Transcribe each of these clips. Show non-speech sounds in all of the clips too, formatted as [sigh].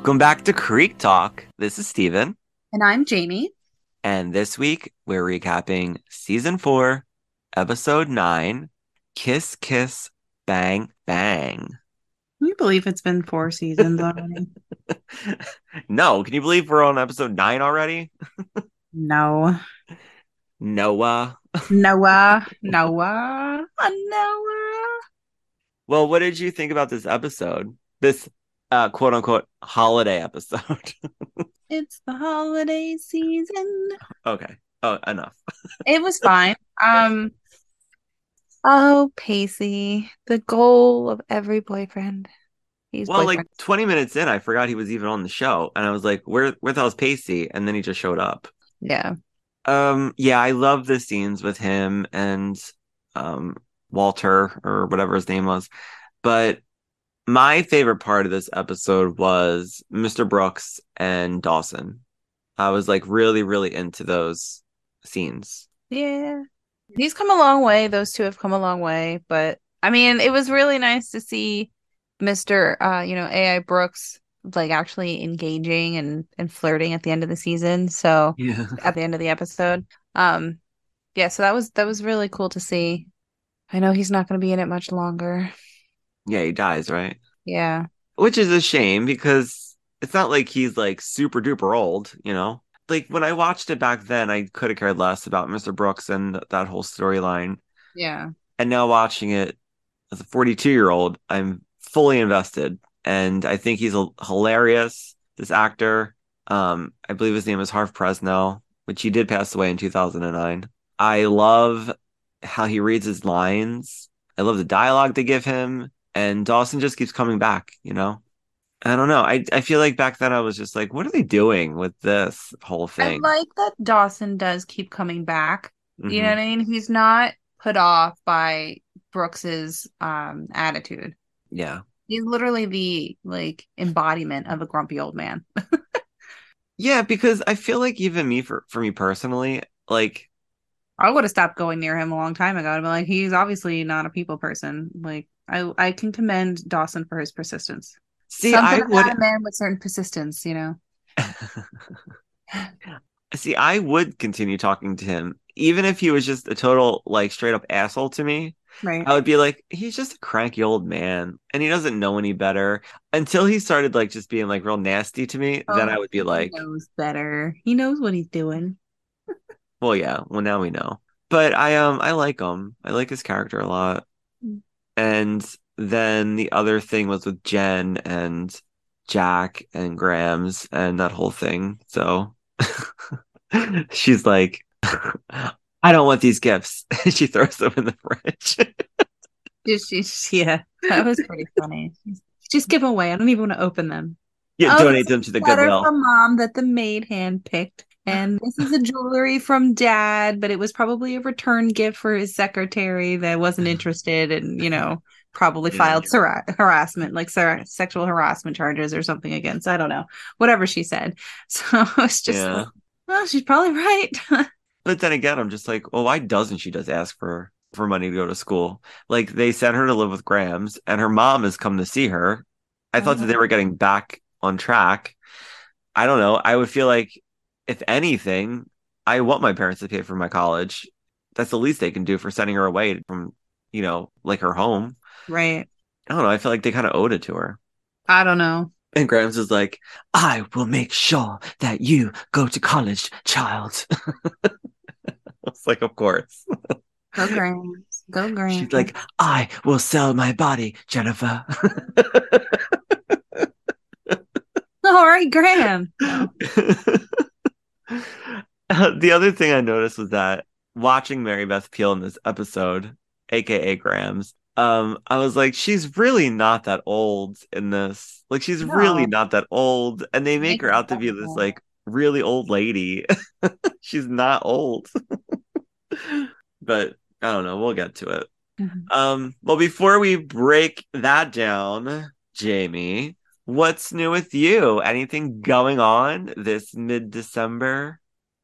Welcome back to Creek Talk. This is Steven. And I'm Jamie. And this week we're recapping season four, episode nine Kiss, Kiss, Bang, Bang. Can you believe it's been four seasons already? [laughs] no, can you believe we're on episode nine already? no. Noah. Noah. [laughs] Noah. Noah. Well, what did you think about this episode? This uh, quote unquote holiday episode. [laughs] it's the holiday season. Okay. Oh, enough. it was fine. Um Oh, Pacey, the goal of every boyfriend. He's well, boyfriend. like 20 minutes in, I forgot he was even on the show. And I was like, where where the hell's Pacey? And then he just showed up. Yeah. Um, yeah, I love the scenes with him and um Walter or whatever his name was. But my favorite part of this episode was Mr. Brooks and Dawson. I was like really, really into those scenes. Yeah. He's come a long way. Those two have come a long way. But I mean, it was really nice to see Mr. Uh, you know, AI Brooks like actually engaging and and flirting at the end of the season. So yeah. [laughs] at the end of the episode. Um yeah, so that was that was really cool to see. I know he's not gonna be in it much longer. Yeah, he dies, right? Yeah. Which is a shame because it's not like he's like super duper old, you know? Like when I watched it back then, I could have cared less about Mr. Brooks and that whole storyline. Yeah. And now watching it as a 42 year old, I'm fully invested. And I think he's a, hilarious, this actor. Um, I believe his name is Harve Presnell, which he did pass away in 2009. I love how he reads his lines. I love the dialogue they give him and Dawson just keeps coming back, you know? I don't know. I I feel like back then I was just like, what are they doing with this whole thing? I like that Dawson does keep coming back. Mm-hmm. You know mm-hmm. what I mean? He's not put off by Brooks's um attitude. Yeah. He's literally the like embodiment of a grumpy old man. [laughs] yeah, because I feel like even me for for me personally, like I would have stopped going near him a long time ago. I'd be like, he's obviously not a people person. Like I I can commend Dawson for his persistence. See, Something I would a man with certain persistence, you know. [laughs] See, I would continue talking to him, even if he was just a total like straight up asshole to me. Right. I would be like, he's just a cranky old man and he doesn't know any better. Until he started like just being like real nasty to me, oh, then I would be like knows better. He knows what he's doing. well, yeah. Well now we know. But I um I like him. I like his character a lot. And then the other thing was with Jen and Jack and Grams and that whole thing. So [laughs] she's like, [laughs] I don't want these gifts. [laughs] she throws them in the fridge. yeah, that was pretty funny. Just give them away. I don't even want to open them. Yeah, oh, donate them to the Goodwill. From mom that the maid hand picked. And this is a jewelry from dad, but it was probably a return gift for his secretary that wasn't [laughs] interested and, you know, probably filed har- harassment, like ser- sexual harassment charges or something against. I don't know, whatever she said. [laughs] So it's just, yeah. well, she's probably right. [laughs] but then again, I'm just like, well, why doesn't she just ask for for money to go to school? Like they sent her to live with Grams, and her mom has come to see her. I thought that they were uh-huh. getting back on track. I don't know. I would feel like if anything, I want my parents to pay for my college. That's the least they can do for sending her away from, you know, like her home. Right. I don't know. I feel like they kind of owed it to her. I don't know. And Grams is like, I will make sure that you go to college, child. [laughs] it's like, of course. Go Grams. Go Grams. She's like, I will sell my body, Jennifer. [laughs] [laughs] All right, Graham. [laughs] the other thing I noticed was that watching Mary Beth Peil in this episode, aka Grams, um, I was like, she's really not that old in this. Like, she's no. really not that old, and they make her out to be this like really old lady. [laughs] she's not old, [laughs] but I don't know. We'll get to it. Mm-hmm. Um, well, before we break that down, Jamie, what's new with you? Anything going on this mid December?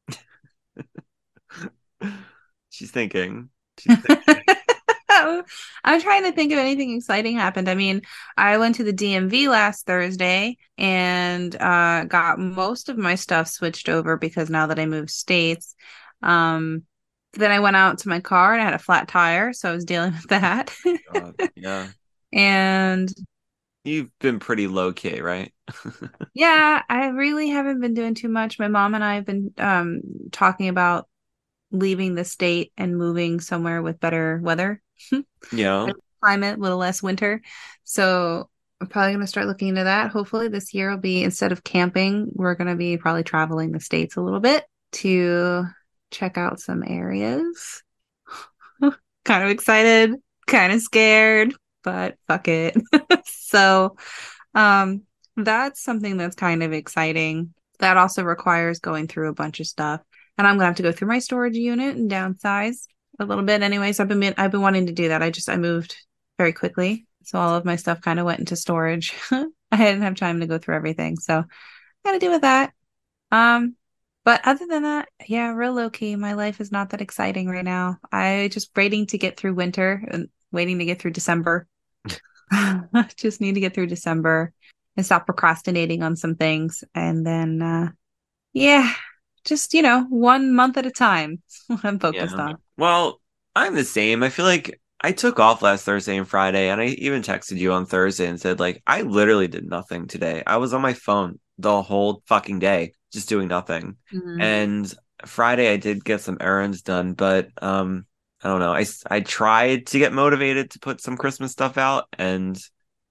[laughs] She's thinking. She's thinking. [laughs] I'm trying to think of anything exciting happened. I mean, I went to the DMV last Thursday and uh, got most of my stuff switched over because now that I moved states. Um, then I went out to my car and I had a flat tire, so I was dealing [laughs] with that. God, yeah. and You've been pretty low key, right? [laughs] yeah, I really haven't been doing too much. My mom and I have been um, talking about leaving the state and moving somewhere with better weather. yeah. [laughs] climate, a little less winter. So I'm probably going to start looking into that. Hopefully, this year will be instead of camping, we're going to be probably traveling the states a little bit to check out some areas. [laughs] kind of excited, kind of scared, but fuck it. [laughs] so, um, that's something that's kind of exciting. That also requires going through a bunch of stuff. And I'm gonna have to go through my storage unit and downsize a little bit. Anyways, I've been I've been wanting to do that. I just I moved very quickly, so all of my stuff kind of went into storage. [laughs] I didn't have time to go through everything, so got to deal with that. Um, but other than that, yeah, real low key. My life is not that exciting right now. I just waiting to get through winter and waiting to get through December. [laughs] just need to get through December and stop procrastinating on some things, and then uh, yeah, just you know one month at a time. [laughs] I'm focused yeah. on. Well i'm the same. I feel like i took off last thursday and friday and i even texted you on thursday and said like i literally did nothing today. I was on my phone the whole fucking day just doing nothing. Mm-hmm. and friday i did get some errands done but um i don't know i i tried to get motivated to put some christmas stuff out and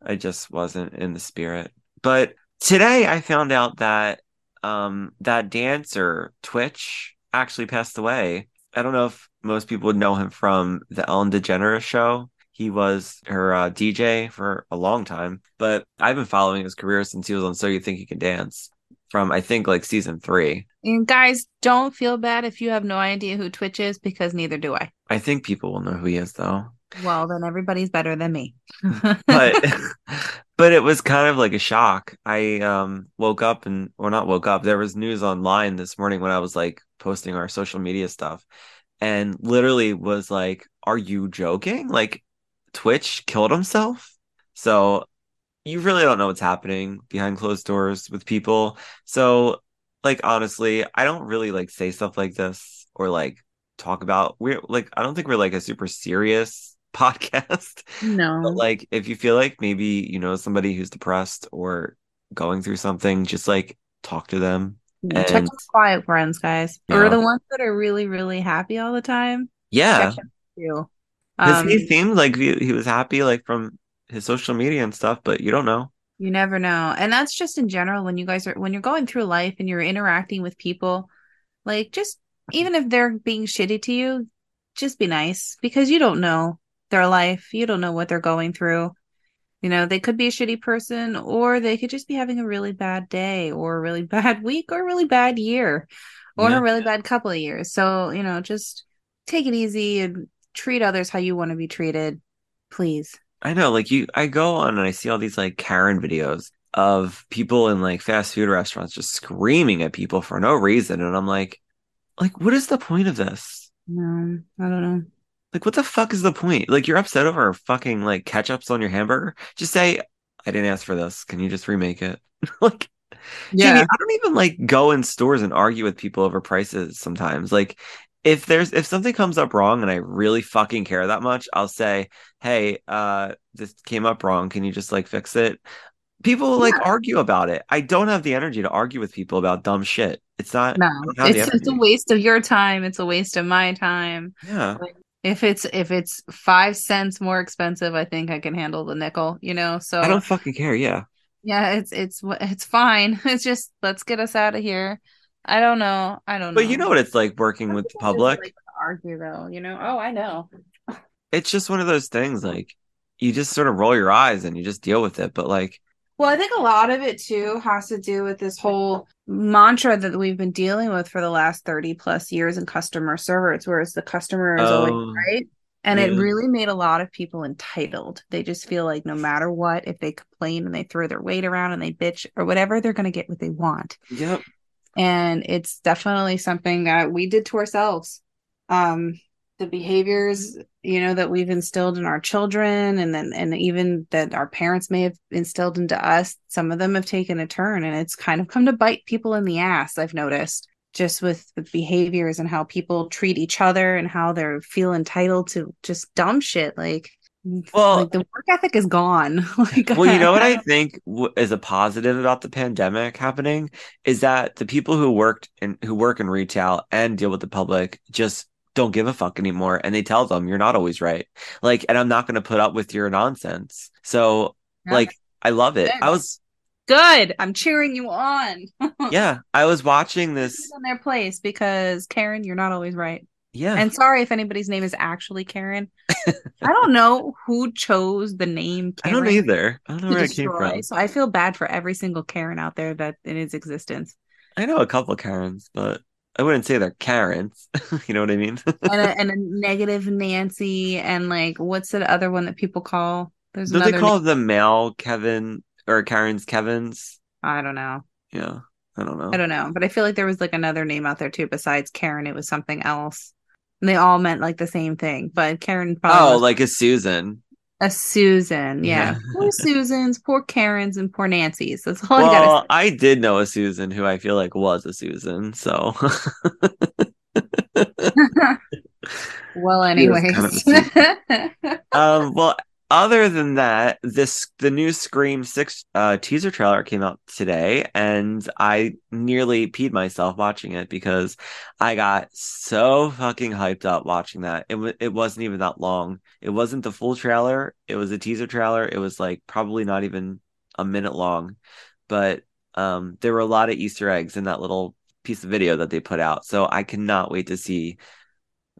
i just wasn't in the spirit but today i found out that um, that dancer Twitch actually passed away. I don't know if most people would know him from the Ellen DeGeneres show. He was her uh, DJ for a long time, but I've been following his career since he was on So You Think You Can Dance from I think like season three. And guys, don't feel bad if you have no idea who Twitch is because neither do I. I think people will know who he is though. Well, then everybody's better than me. [laughs] but [laughs] but it was kind of like a shock. I um woke up and or not woke up. There was news online this morning when I was like posting our social media stuff and literally was like, "Are you joking? Like Twitch killed himself?" So you really don't know what's happening behind closed doors with people. So like honestly, I don't really like say stuff like this or like talk about we're like I don't think we're like a super serious [laughs] podcast. No. But like if you feel like maybe you know somebody who's depressed or going through something, just like talk to them. And, check quiet friends, guys. Or know. the ones that are really, really happy all the time. Yeah. Because um, he seemed like he, he was happy like from his social media and stuff, but you don't know. You never know. And that's just in general when you guys are when you're going through life and you're interacting with people, like just even if they're being shitty to you, just be nice because you don't know their life. You don't know what they're going through. You know, they could be a shitty person or they could just be having a really bad day or a really [laughs] bad week or a really bad year or yeah. a really bad couple of years. So, you know, just take it easy and treat others how you want to be treated, please. I know, like you, I go on and I see all these like Karen videos of people in like fast food restaurants just screaming at people for no reason. And I'm like, like, what is the point of this? No, I don't know. Like, what the fuck is the point? Like, you're upset over fucking like ketchups on your hamburger. Just say, I didn't ask for this. Can you just remake it? [laughs] like, yeah, Jamie, I don't even like go in stores and argue with people over prices sometimes. Like, if there's if something comes up wrong and I really fucking care that much, I'll say, "Hey, uh, this came up wrong. Can you just like fix it?" People yeah. like argue about it. I don't have the energy to argue with people about dumb shit. It's not. No, it's, it's a waste of your time. It's a waste of my time. Yeah. Like, if it's if it's five cents more expensive, I think I can handle the nickel. You know, so I don't fucking care. Yeah. Yeah, it's it's it's fine. [laughs] It's just let's get us out of here. I don't know. I don't know. But you know what it's like working with the public. Like argue though, you know. Oh, I know. [laughs] it's just one of those things. Like you just sort of roll your eyes and you just deal with it. But like well, I think a lot of it too has to do with this whole mantra that we've been dealing with for the last 30 plus years in customer service, whereas the customer is always oh. right. And it really made a lot of people entitled. They just feel like no matter what, if they complain and they throw their weight around and they bitch or whatever, they're going to get what they want. Yep. And it's definitely something that we did to ourselves. Um, the behaviors, you know, that we've instilled in our children and then, and even that our parents may have instilled into us, some of them have taken a turn and it's kind of come to bite people in the ass, I've noticed just with the behaviors and how people treat each other and how they feel entitled to just dumb shit like Well- like the work ethic is gone [laughs] like Well, you know what I [laughs] think is a positive about the pandemic happening is that the people who worked and who work in retail and deal with the public just don't give a fuck anymore and they tell them you're not always right. Like and I'm not going to put up with your nonsense. So Yeah. like I love it. I was good i'm cheering you on [laughs] yeah, I was watching this in their place because karen you're not always right yeah. and sorry if anybody's name is actually karen i don't know who chose the name I don't either. I don't know where it came from. so i feel bad for every single karen out there that in its existence I know a couple Karens, but I wouldn't say they're Karens. [laughs] you know what I mean? and a, and a [laughs] negative Nancy, and like what's the other one that people call? There's Don't they call the male Kevin or Karen's Kevin's? I don't know. Yeah. I don't know. I don't know, but I feel like there was like another name out there too besides Karen. It was something else, and they all meant like the same thing. But Karen probably Oh, like a Susan. a Susan. Yeah, Yeah. [laughs] poor Susans, poor Karens, and poor Nancys. That's all I gotta Well, I did know a Susan who I feel like was a Susan. So [laughs] well, [laughs] anyways. kind of um well other than that, this the new Scream 6 uh teaser trailer came out today and I nearly peed myself watching it because I got so fucking hyped up watching that. It wa it wasn't even that long. It wasn't the full trailer. It was a teaser trailer. It was like probably not even a minute long. But um there were a lot of Easter eggs in that little piece of video that they put out. So I cannot wait to see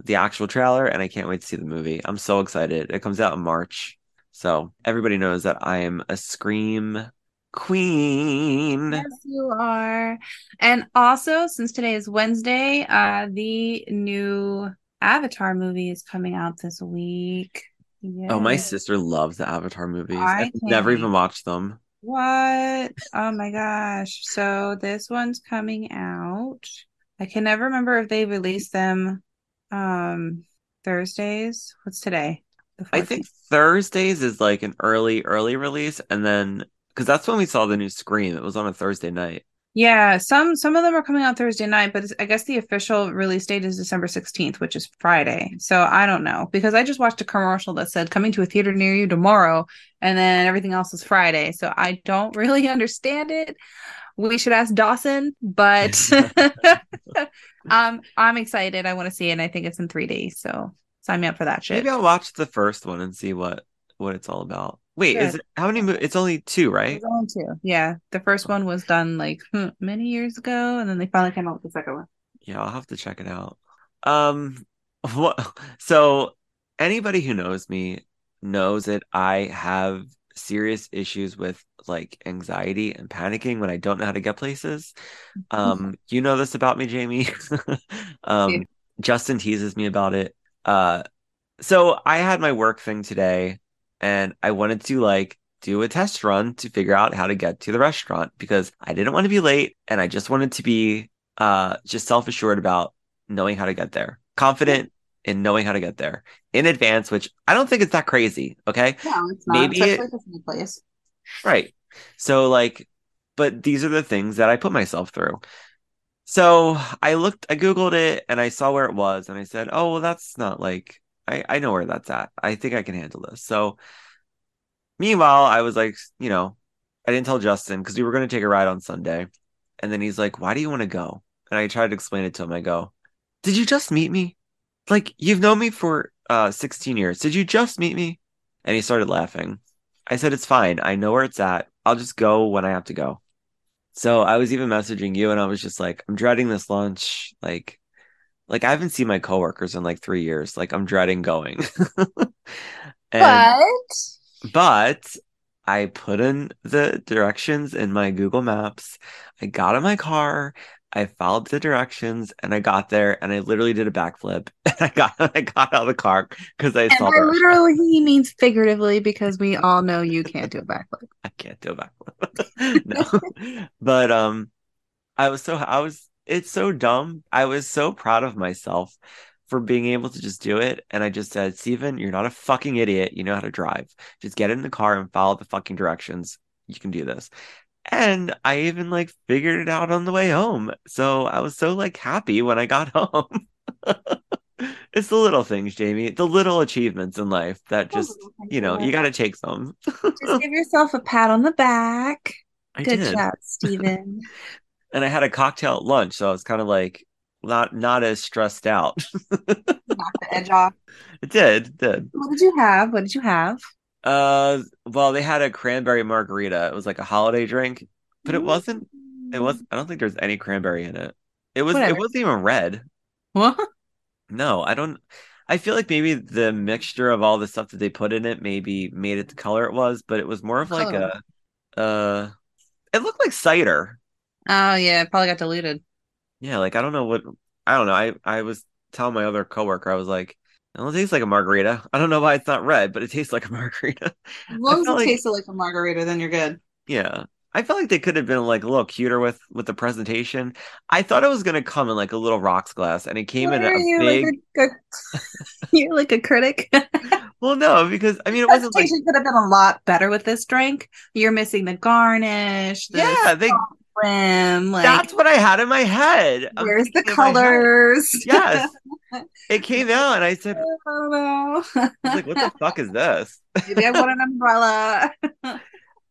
the actual trailer and I can't wait to see the movie. I'm so excited. It comes out in March. So everybody knows that I am a Scream queen. Yes, you are. And also, since today is Wednesday, uh, the new Avatar movie is coming out this week. Oh, my sister loves the Avatar movies. I I've never even watched them. What? Oh my gosh. So this one's coming out. I can never remember if they released them um Thursdays. What's today? I think Thursdays is like an early, early release, and then because that's when we saw the new Scream. It was on a Thursday night. Yeah, some some of them are coming out Thursday night, but I guess the official release date is December 16th, which is Friday. So I don't know because I just watched a commercial that said coming to a theater near you tomorrow and then everything else is Friday. So I don't [laughs] really understand it. We should ask Dawson, but [laughs] [laughs] um I'm excited. I want to see it and I think it's in 3 days. So sign me up for that shit. Maybe I'll watch the first one and see what what it's all about. Wait, is it how many? mo- It's only two, right? Only two. Yeah, the first one was done like hmm, many years ago and then they finally came out with the second one. Yeah, I'll have to check it out. Um, [laughs] what? So anybody who knows me knows that I have serious issues with like anxiety and panicking when I don't know how to get places. Um, [laughs] you know this about me, Jamie. [laughs] Um, Yeah. Justin teases me about it. Uh, so I had my work thing today, and I wanted to like do a test run to figure out how to get to the restaurant because I didn't want to be late and I just wanted to be uh just self-assured about knowing how to get there. Confident in knowing how to get there in advance, which I don't think it's that crazy, okay? No, it's not. Maybe it- Especially if it's a new place. Right. So like, but these are the things that I put myself through. So I looked, I Googled it and I saw where it was and I said, oh, well, that's not like, I, I know where that's at. I think I can handle this. So meanwhile, I was like, you know, I didn't tell Justin because we were going to take a ride on Sunday. And then he's like, why do you want to go? And I tried to explain it to him. I go, did you just meet me? Like, you've known me for uh 16 years. Did you just meet me? And he started laughing. I said, it's fine. I know where it's at. I'll just go when I have to go. So I was even messaging you and I was just like, I'm dreading this lunch. Like, like I haven't seen my coworkers in like three years. Like I'm dreading going. [laughs] and, But but I put in the directions in my Google Maps. I got in my car I followed the directions and I got there and I literally did a backflip [laughs] and I got I got out of the car because I And saw literally, he means figuratively because we all know you can't do a backflip. I can't do a backflip. [laughs] no. But um I was so I was it's so dumb. I was so proud of myself for being able to just do it. And I just said, Steven, you're not a fucking idiot. You know how to drive. Just get in the car and follow the fucking directions. You can do this. And I even like figured it out on the way home. So I was so like happy when I got [laughs] home. it's the little things, Jamie, the little achievements in life that just, you know, you got to take some. Just give [laughs] yourself a pat on the back. I Good did. job, Steven. [laughs] And I had a cocktail at lunch. So I was kind of like, not not as stressed out. [laughs] [laughs] Knock the edge off. it did, it did. What did you have? What did you have? Uh, well, they had a cranberry margarita. It was like a holiday drink, but it wasn't. It was. I don't think there's any cranberry in it. It was. It wasn't even red. What? No, I don't. I feel like maybe the mixture of all the stuff that they put in it maybe made it the color it was, but it was more of like Color. a. Uh, it looked like cider. Oh yeah, it probably got deleted. Yeah, like I don't know what. I don't know. I I was telling my other coworker, I was like, it don't taste like a margarita. [laughs] I don't know why it's not red, but it tastes like a [laughs] margarita. As long as it like- tasted like a margarita, then you're good. Yeah. I felt like they could have been like a little cuter with with the presentation. I thought it was gonna come in like a little rocks glass, and it came in a you, big. like a, [laughs] you're like a critic. Well, no, because I mean it wasn't like Presentation could have been a lot better with this drink. You're missing the garnish, the yeah, they. Like, That's what I had in my head. Where's the thinking in my head. colors? [laughs] Yes, it came out, and I said, I don't know. I was like, what the [laughs] fuck is this? Maybe I want an umbrella. [laughs]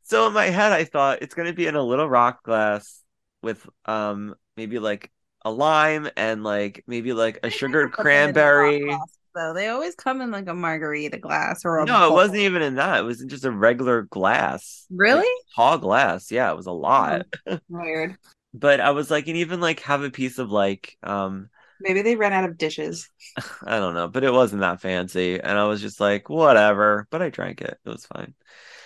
So in my head, I thought it's gonna be in a little rock glass with um maybe like a lime and like maybe like a sugared cranberry. Though. They always come in like a margarita glass or a No, it wasn't even in that. It was in just a regular glass. Really? Like, tall glass. Yeah, it was a lot. Weird. [laughs] But I was like, and even like have a piece of like um Maybe they ran out of dishes. [laughs] I don't know, but it wasn't that fancy. And I was just like, whatever. But I drank it. It was fine.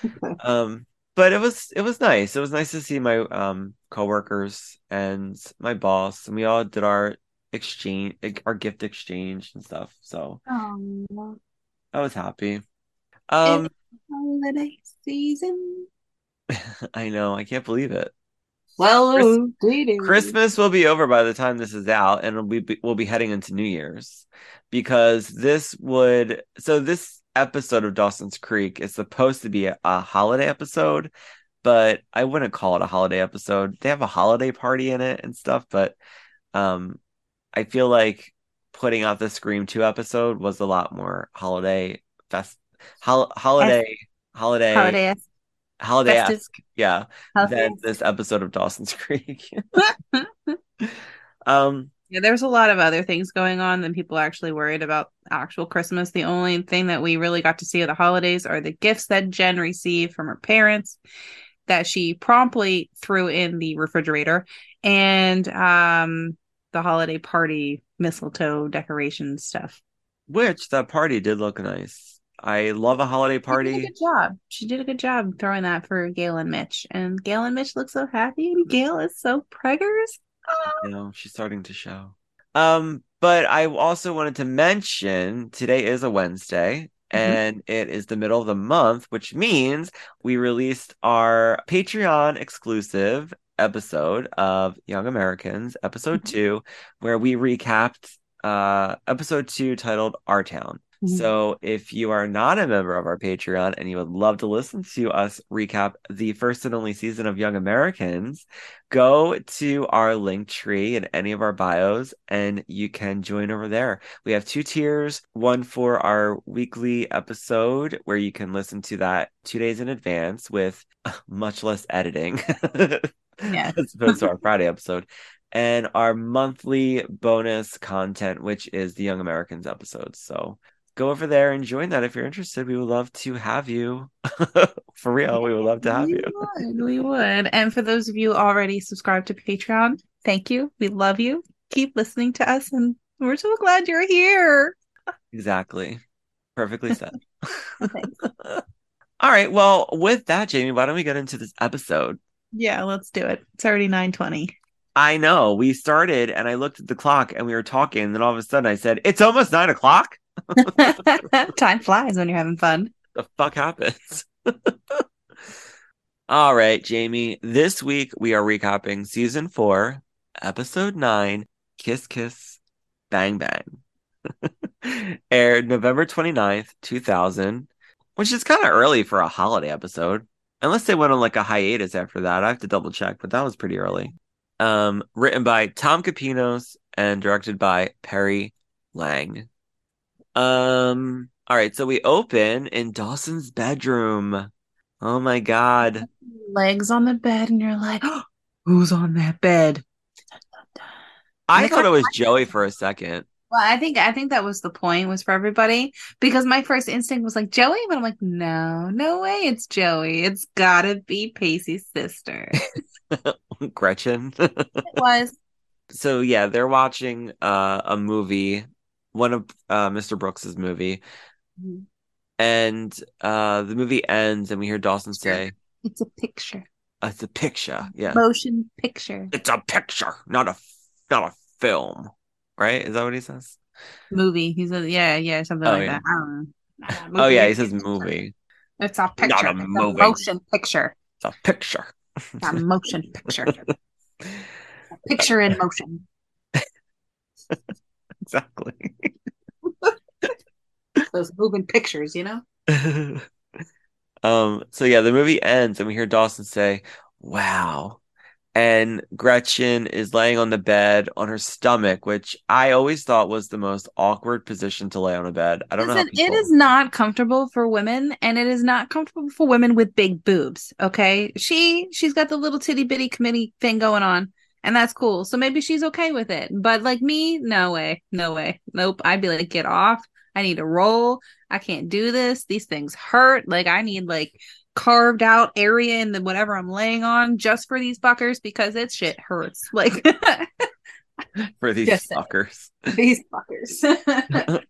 [laughs] Um, but it was it was nice. It was nice to see my um coworkers and my boss, and we all did our exchange, our gift exchange and stuff. So Oh, I was happy. Um, holiday season. [laughs] I know, I can't believe it. Well, Chris- dee-doo. Christmas will be over by the time this is out, and it'll be we'll be heading into New Year's because this would so this episode of Dawson's Creek is supposed to be a, a holiday episode, but I wouldn't call it a holiday episode. They have a holiday party in it and stuff, but um, I feel like putting out the Scream Two episode was a lot more holiday fest hol- holiday holiday holiday holiday festive yeah holiday. than this episode of Dawson's Creek. [laughs] [laughs] um, Yeah, there's a lot of other things going on than people are actually worried about actual Christmas. The only thing that we really got to see of the holidays are the gifts that Jen received from her parents that she promptly threw in the refrigerator and um the holiday party mistletoe decoration stuff. which that party did look nice. I love a holiday She did a party. good job. She did a good job throwing that for Gail and Mitch. And Gail and Mitch look so happy and Gail is so preggers. Oh. You know, she's starting to show. Um, but I also wanted to mention today is a Wednesday. And it is the middle of the month, which means we released our Patreon exclusive episode of Young Americans, episode Mhm. two, where we recapped uh episode two titled Our Town. Mhm. So if you are not a member of our Patreon and you would love to listen to us recap the first and only season of Young Americans, go to our link tree in any of our bios and you can join over there. We have two tiers, one for our weekly episode where you can listen to that two days in advance with [laughs] much less editing. [laughs] Yeah. [laughs] as opposed to our Friday episode, and our monthly bonus content, which is the Young Americans episodes. So go over there and join that if you're interested. We would love to have you. [laughs] For real, we would love to have we you. Would, we would. And for those of you already subscribed to Patreon, thank you. We love you. Keep listening to us, and we're so glad you're here. Exactly. Perfectly said. [laughs] All right. Well, with that, Jamie, why don't we get into this episode? Yeah, let's do it. It's already 920. I know. We started and I looked at the clock and we were talking, and then all of a sudden I said, It's almost nine o'clock. [laughs] [laughs] Time flies when you're having fun. The fuck happens? [laughs] all right, Jamie. This week we are recapping season four, episode nine, Kiss Kiss Bang Bang. Aired November 29th, 2000, which is kind of early for a holiday episode. Unless they went on like a hiatus after that. I have to double check, but that was pretty early. Um, written by Tom Kapinos and directed by Perry Lang. Um, all right, so we open in Dawson's bedroom. Oh my god. Legs on the bed, and you're like, oh, [gasps] who's on that bed? I thought it was Joey for a second. Well, I think I think that was the point was for everybody because my first instinct was like Joey, but I'm like, no, no way, it's Joey. It's gotta be Pacey's sister. [laughs] Gretchen. it was. [laughs] so yeah, they're watching uh a movie, one of uh Mr. Brooks's movie, and uh the movie ends and we hear Dawson say, It's a picture, "It's a picture." Yeah. motion picture, It's a picture, not a not a film. Right? Is that what he says? movie. He says, yeah, yeah, something Oh, like yeah. that. I don't know. Oh yeah, he says movie. It's a picture. Not a It's movie. motion picture. It's a picture. A motion picture. A [laughs] picture in motion. [laughs] exactly. [laughs] Those moving pictures, you know. um so yeah the movie ends and we hear dawson say wow and gretchen is laying on the bed on her stomach which i always thought was the most awkward position to lay on a bed i don't know Listen, it people- is not comfortable for women, and it is not comfortable for women with big boobs. Okay, she she's got the little titty bitty committee thing going on, and that's cool. So maybe she's okay with it. But like me, no way, no way, nope. I'd be like, get off. I need to roll. I can't do this. These things hurt. Like I need like carved out area in the whatever I'm laying on just for these fuckers because it shit hurts. [laughs] Like [laughs] for these Just fuckers [laughs] these fuckers.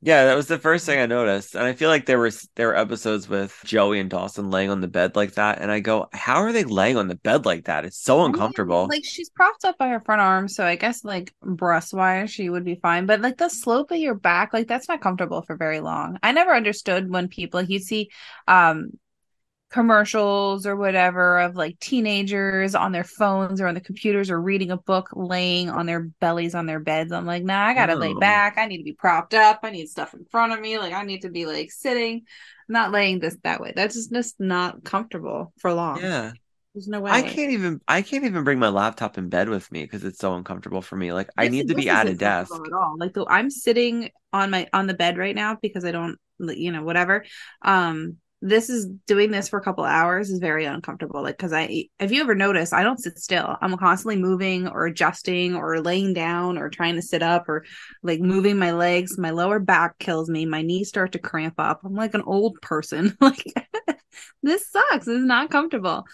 yeah that was the first thing i noticed and i feel like there was there were episodes with joey and dawson laying on the bed like that and i go how are they laying on the bed like that it's so I mean, uncomfortable like she's propped up by her front arm, so I guess like breast wise she would be fine. But like the slope of your back, like that's not comfortable for very long. I never understood when people like you see um commercials or whatever of like teenagers on their phones or on the computers or reading a book laying on their bellies on their beds. I'm like, nah, I gotta lay back. I need to be propped up. I need stuff in front of me. Like I need to be like sitting, not laying this that way. That's just, just not comfortable for long. yeah There's no way. I can't even I can't even bring my laptop in bed with me because it's so uncomfortable for me. Like I need to be at a desk. at all. Like the, I'm sitting on my on the bed right now because I don't, you know, whatever. Um, this is doing this for a couple hours is very uncomfortable. Like because I, if you ever notice, I don't sit still. I'm constantly moving or adjusting or laying down or trying to sit up or like moving my legs. My lower back kills me. My knees start to cramp up. I'm like an old person. [laughs] like [laughs] this sucks. It's not comfortable.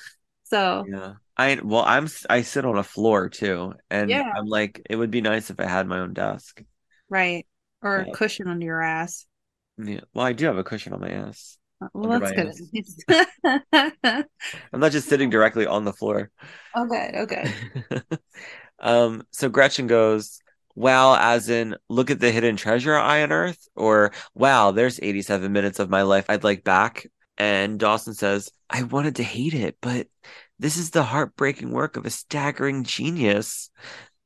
So Yeah. I well I'm I sit on a floor too and Yeah. I'm like it would be nice if I had my own desk. right or a cushion under your ass. Yeah. Well, I do have a cushion on my ass. Well, that's good. [laughs] I'm not just sitting directly on the floor. okay, okay. [laughs] um so Gretchen goes, "Wow, as in look at the hidden treasure I unearthed," or "Wow, there's 87 minutes of my life I'd like back." And Dawson says, "I wanted to hate it, but this is the heartbreaking work of a staggering genius."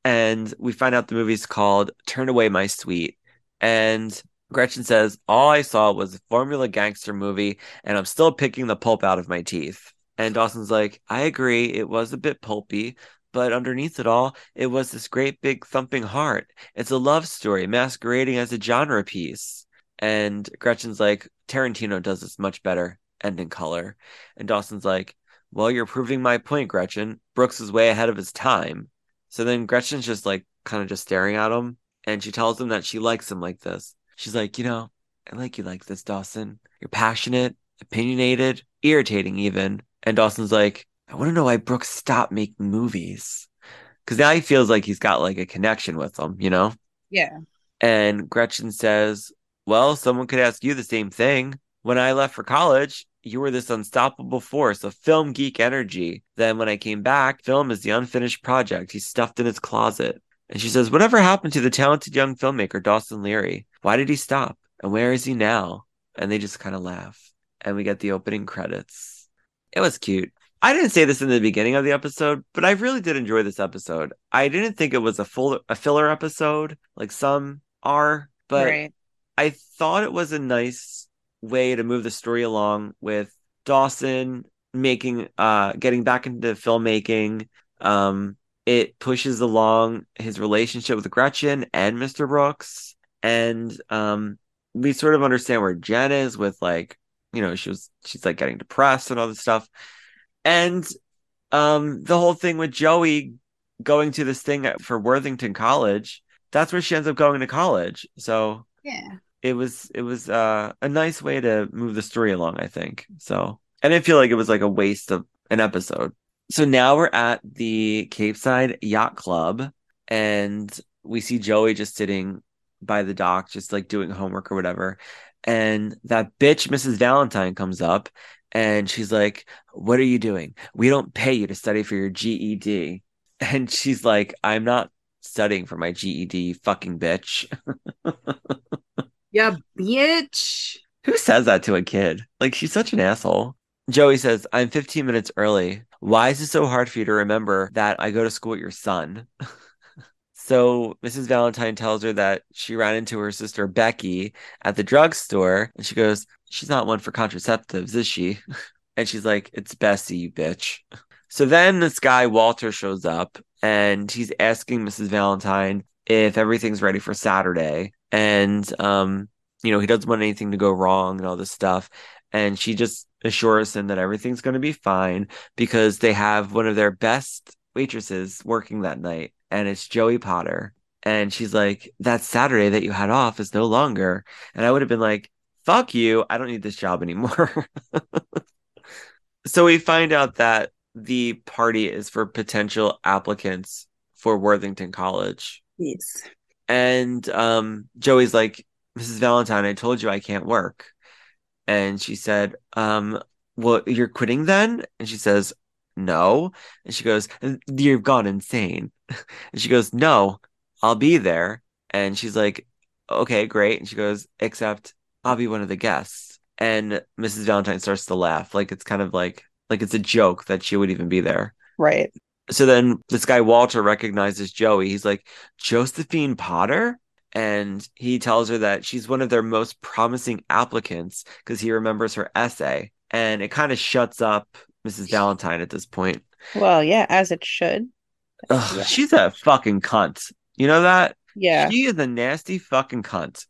And we find out the movie's called Turn Away My Sweet. And Gretchen says, All I saw was a formula gangster movie, and I'm still picking the pulp out of my teeth. And Dawson's like, I agree, it was a bit pulpy, but underneath it all, it was this great big thumping heart. It's a love story masquerading as a genre piece. And Gretchen's like, Tarantino does this much better and in color. And Dawson's like, Well, you're proving my point, Gretchen. Brooks is way ahead of his time. So then Gretchen's just like kind of just staring at him, and she tells him that she likes him like this. She's like, you know, I like you like this, Dawson. You're passionate, opinionated, irritating even. And Dawson's like, I want to know why Brooks stopped making movies. Because now he feels like he's got like a connection with them, you know? Yeah. And Gretchen says, Well, someone could ask you the same thing. when I left for college, you were this unstoppable force of film geek energy. Then when I came back, film is the unfinished project he stuffed in his closet. And she says, Whatever happened to the talented young filmmaker Dawson Leery? Why did he stop? And where is he now? And they just kind of laugh. And we get the opening credits. It was cute. I didn't say this in the beginning of the episode, but I really did enjoy this episode. I didn't think it was a full a filler episode like some are, but right. I thought it was a nice way to move the story along with Dawson making uh getting back into filmmaking. Um it pushes along his relationship with Gretchen and Mr. Brooks. And um we sort of understand where Jen is with like, you know, she was she's like getting depressed and all this stuff. And um the whole thing with Joey going to this thing for Worthington College, that's where she ends up going to college. So Yeah. it was it was uh, a nice way to move the story along, I think. So I didn't feel like it was like a waste of an episode. So now we're at the Capeside Yacht Club, and we see Joey just sitting by the dock, just like doing homework or whatever. And that bitch, Mrs. Valentine, comes up and she's like, What are you doing? We don't pay you to study for your GED. [laughs] And she's like, I'm not studying for my GED, fucking bitch. [laughs] Yeah, bitch. Who says that to a kid? Like, she's such an asshole. Joey says, I'm 15 minutes early. Why is it so hard for you to remember that I go to school with your son? [laughs] so Mrs. Valentine tells her that she ran into her sister Becky at the drugstore and she goes, She's not one for contraceptives, is she? [laughs] And she's like, It's Bessie, you bitch. [laughs] So then this guy, Walter, shows up and he's asking Mrs. Valentine if everything's ready for Saturday. And, um, you know, he doesn't want anything to go wrong and all this stuff. And she just assures him that everything's going to be fine because they have one of their best waitresses working that night, and it's Joey Potter. And she's like, That Saturday that you had off is no longer. And I would have been like, Fuck you. I don't need this job anymore. [laughs] so we find out that the party is for potential applicants for Worthington College. Yes. And um, Joey's like, Mrs. Valentine, I told you I can't work. And she said, um, well, you're quitting then? And she says, no. And she goes, you've gone insane. [laughs] And she goes, no, I'll be there. And she's like, okay, great. And she goes, except I'll be one of the guests. And Mrs. Valentine starts to laugh. Like it's kind of like, like it's a joke that she would even be there. Right. So then this guy Walter recognizes Joey. He's like, Josephine Potter? And he tells her that she's one of their most promising applicants because he remembers her essay. And it kind of shuts up Mrs. Valentine at this point. Well, yeah, as it should. Ugh, Yeah. She's a fucking cunt. You know that? Yeah. She is a nasty fucking cunt.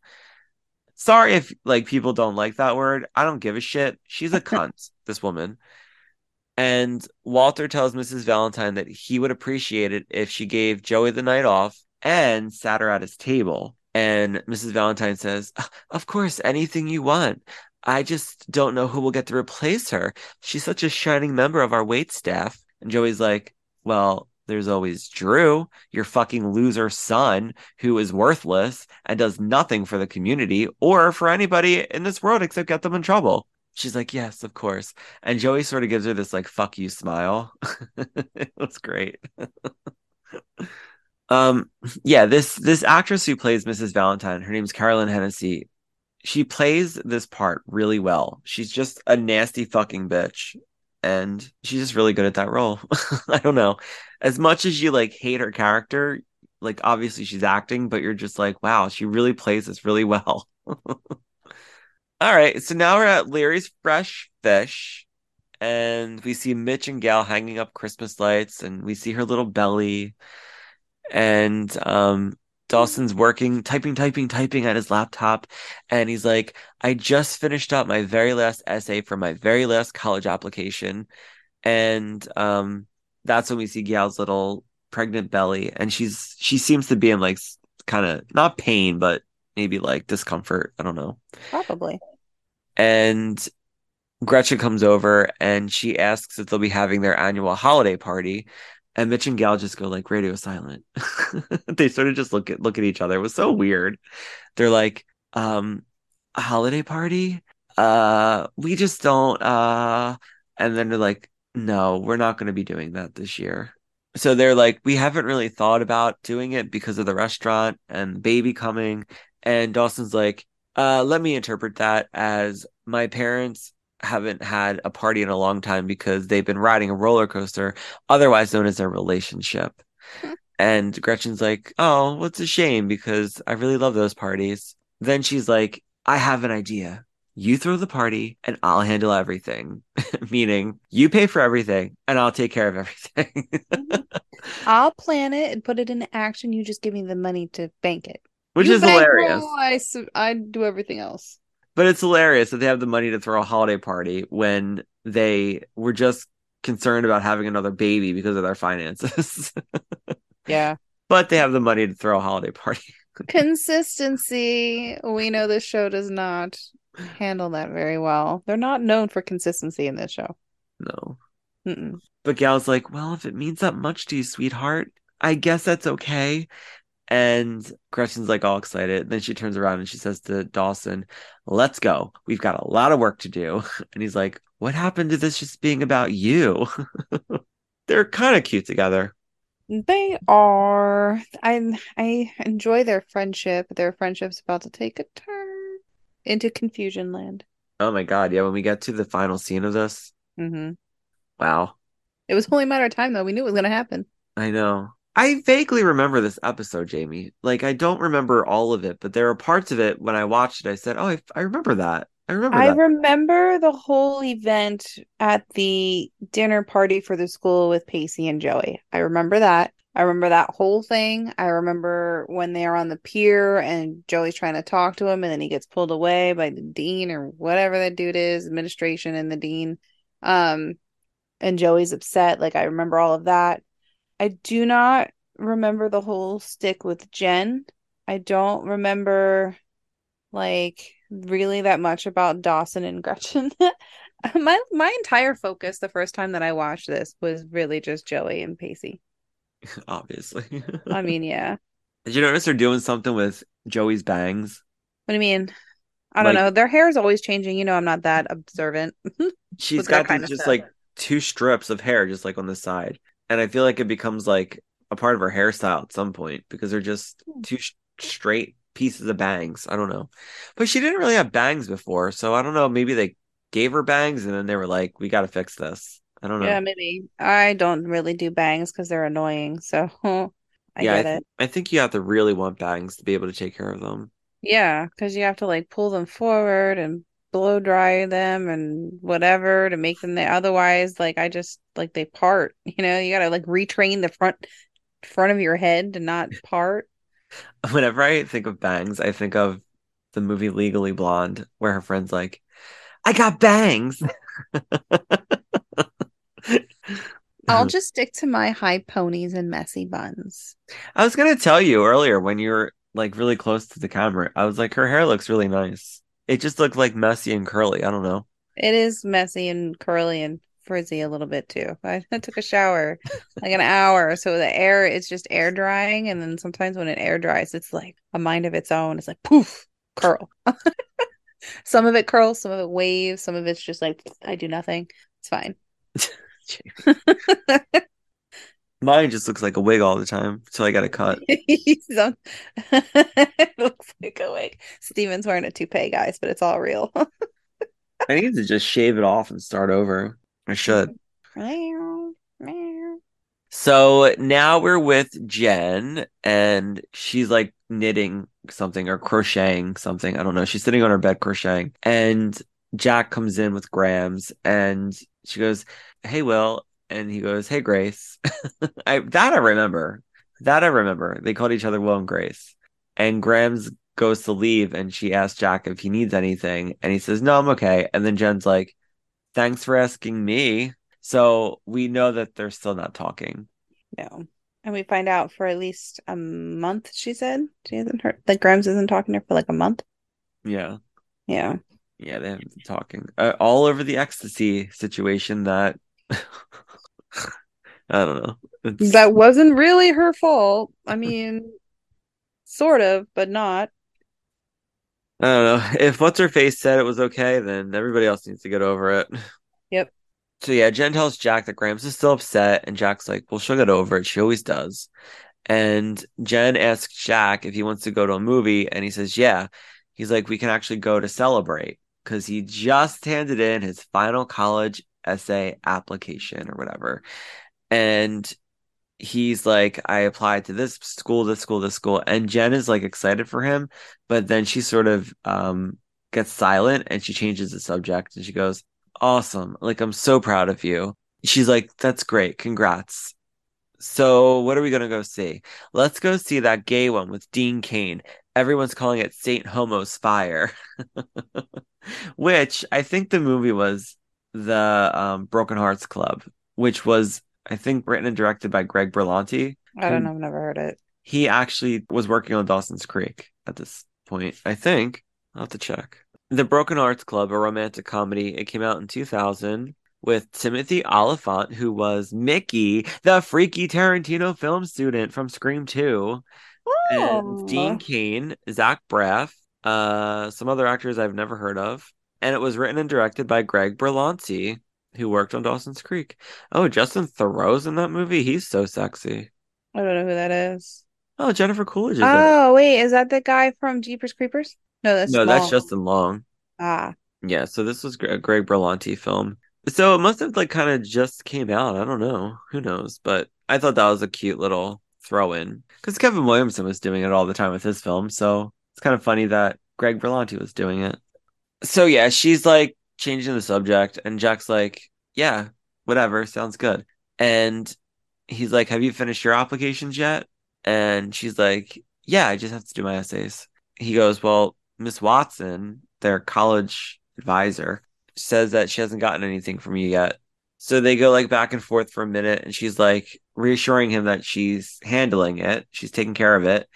Sorry if like people don't like that word. I don't give a shit. She's a [laughs] cunt, this woman. And Walter tells Mrs. Valentine that he would appreciate it if she gave Joey the night off and sat her at his table. And Mrs. Valentine says, ah, Of course, anything you want. I just don't know who will get to replace her. She's such a shining member of our wait staff. And Joey's like, Well, there's always Drew, your fucking loser son, who is worthless and does nothing for the community or for anybody in this world except get them in trouble. She's like, Yes, of course. And Joey sort of gives her this like fuck you smile. [laughs] it was great. [laughs] um yeah, this this actress who plays Mrs. Valentine, her name's Carolyn Hennessy. She plays this part really well. She's just a nasty fucking bitch. And she's just really good at that role. [laughs] I don't know. As much as you like hate her character, like obviously she's acting, but you're just like, wow, she really plays this really well. [laughs] All right, so now we're at Leery's Fresh Fish, and we see Mitch and Gail hanging up Christmas lights, and we see her little belly, and um, Dawson's working, typing, typing, typing at his laptop, and he's like, "I just finished up my very last essay for my very last college application," and um, that's when we see Gail's little pregnant belly, and she's she seems to be in like kind of not pain, but maybe like discomfort. I don't know Probably. and Gretchen comes over and she asks if they'll be having their annual holiday party. And Mitch and Gail just go like radio silent. [laughs] they sort of just look at look at each other. It was so weird. They're like, um, a holiday party? uh, we just don't, uh, and then they're like, no, we're not going to be doing that this year. So they're like, we haven't really thought about doing it because of the restaurant and baby coming. And Dawson's like, uh, let me interpret that as my parents haven't had a party in a long time because they've been riding a roller coaster, otherwise known as their relationship. [laughs] and Gretchen's like, oh, what's a shame because I really love those parties. Then she's like, I have an idea. You throw the party and I'll handle everything. [laughs] Meaning, you pay for everything and I'll take care of everything. Mm-hmm. [laughs] I'll plan it and put it into action. You just give me the money to bank it. Which You is hilarious. I I do everything else. But it's hilarious that they have the money to throw a holiday party when they were just concerned about having another baby because of their finances. [laughs] Yeah. but they have the money to throw a holiday party. [laughs] Consistency. We know this show does not handle that very well. They're not known for consistency in this show. No. Mm-mm. But Gail's like, well, if it means that much to you, sweetheart, I guess that's okay. And Gretchen's like all excited. Then she turns around and she says to Dawson, let's go. We've got a lot of work to do. [laughs] And he's like, what happened to this just being about you? [laughs] They're kind of cute together. They are. I I enjoy their friendship. Their friendship's about to take a turn into confusion land. Oh my God. Yeah. When we get to the final scene of this, Mm-hmm. wow. It was only a matter of time, though. We knew it was going to happen. I know. I vaguely remember this episode, Jamie. Like, I don't remember all of it, but there are parts of it when I watched it, I said, oh, I, I remember that. I remember I that. remember the whole event at the dinner party for the school with Pacey and Joey. I remember that. I remember that whole thing. I remember when they are on the pier and Joey's trying to talk to him and then he gets pulled away by the dean or whatever that dude is, administration and the dean. Um and Joey's upset. Like I remember all of that. I do not remember the whole stick with Jen. I don't remember like really that much about Dawson and [laughs] Gretchen. [laughs] my my entire focus the first time that I watched this was really just Joey and Pacey. [laughs] Obviously. I mean, yeah. Did you notice they're doing something with Joey's bangs? What do you mean? I don't Like- know. Their hair is always changing. You know, I'm not that observant. she's got kind these of just stuff. like two strips of hair just like on the side. And I feel like it becomes like a part of her hairstyle at some point because they're just Hmm. two sh- straight pieces of bangs. I don't know. But she didn't really have bangs before. So I don't know. Maybe they gave her bangs and then they were like, we got to fix this. I don't know. Yeah, maybe. I don't really do bangs because they're annoying. So [laughs] I Yeah, I get th- it. I think you have to really want bangs to be able to take care of them. Yeah, because you have to like pull them forward and blow dry them and whatever to make them there. Otherwise, like I just like they part. [laughs] You know, you gotta like retrain the front front of your head to not part. [laughs] Whenever I think of bangs, I think of the movie Legally Blonde, where her friend's like, I got bangs. [laughs] I'll just stick to my high ponies and messy buns. I was gonna tell you earlier when you were like really close to the camera. I was like, her hair looks really nice. It just looked like messy and curly. I don't know. It is messy and curly and frizzy a little bit too. I, I took a shower like an hour, so the air is just air drying, and then sometimes when it air dries, it's like a mind of its own. It's like poof, curl. [laughs] some of it curls, some of it waves, some of it's just like I do nothing. It's fine. [laughs] [laughs] Mine just looks like a wig all the time, so I got a [laughs] cut. [laughs] It looks like a wig. Steven's wearing a toupee, guys, but it's all real. [laughs] I need to just shave it off and start over. I should. So now we're with Jen, and she's like knitting something or crocheting something. I don't know. She's sitting on her bed crocheting, and Jack comes in with Grams, and she goes, "Hey, Will," and he goes, "Hey, Grace." [laughs] I that I remember. That I remember. They called each other Will and Grace, and Grams goes to leave, and she asks Jack if he needs anything, and he says, "No, I'm okay." And then Jen's like, "Thanks for asking me." So we know that they're still not talking. No. And we find out for at least a month, she said. She hasn't heard that Grams isn't talking to her for like a month. Yeah. Yeah. Yeah, they haven't been talking. Uh, all over the ecstasy situation that [laughs] [laughs] I don't know. It's- That wasn't really her fault. I mean, sort of, but not. I don't know. If what's her face said it was okay, then everybody else needs to get over it. Yep. So yeah, Jen tells Jack that Grams is still upset, and Jack's like, "Well, she'll get over it. She always does." And Jen asks Jack if he wants to go to a movie, and he says, "Yeah." He's like, "We can actually go to celebrate." Because he just handed in his final college essay application or whatever. And he's like, I applied to this school, this school, this school. And Jen is like excited for him, but then she sort of um gets silent and she changes the subject and she goes, Awesome. Like, I'm so proud of you. She's like, That's great. Congrats. So, what are we going to go see? Let's go see that gay one with Dean Cain. Everyone's calling it Saint Homo's Fire, [laughs] which I think the movie was the um, Broken Hearts Club, which was, I think, written and directed by Greg Berlanti. I don't know. I've never heard it. He actually was working on Dawson's Creek at this point, I think. I'll have to check. The Broken Hearts Club, a romantic comedy, it came out in 2000 with Timothy Olyphant, who was Mickey, the freaky Tarantino film student from Scream 2, and Oh. Dean Cain, Zach Braff, uh, some other actors I've never heard of. And it was written and directed by Greg Berlanti, who worked on Dawson's Creek. Oh, Justin Theroux's in that movie. He's so sexy. I don't know who that is. Oh, Jennifer Coolidge is in it. Oh, wait, is that the guy from Jeepers Creepers? No, that's No, that's Justin Long. Ah, Yeah, so this was a Greg Berlanti film. So it must have like kind of just came out. I don't know. Who knows? But I thought that was a cute little throw in because Kevin Williamson was doing it all the time with his film. So it's kind of funny that Greg Berlanti was doing it. So yeah, she's like changing the subject, and Jack's like, "Yeah, whatever, sounds good." And he's like, "Have you finished your applications yet?" And she's like, "Yeah, I just have to do my essays." He goes, "Well, Miss Watson, their college advisor, says that she hasn't gotten anything from you yet." So they go like back and forth for a minute, and she's like reassuring him that she's handling it, she's taking care of it.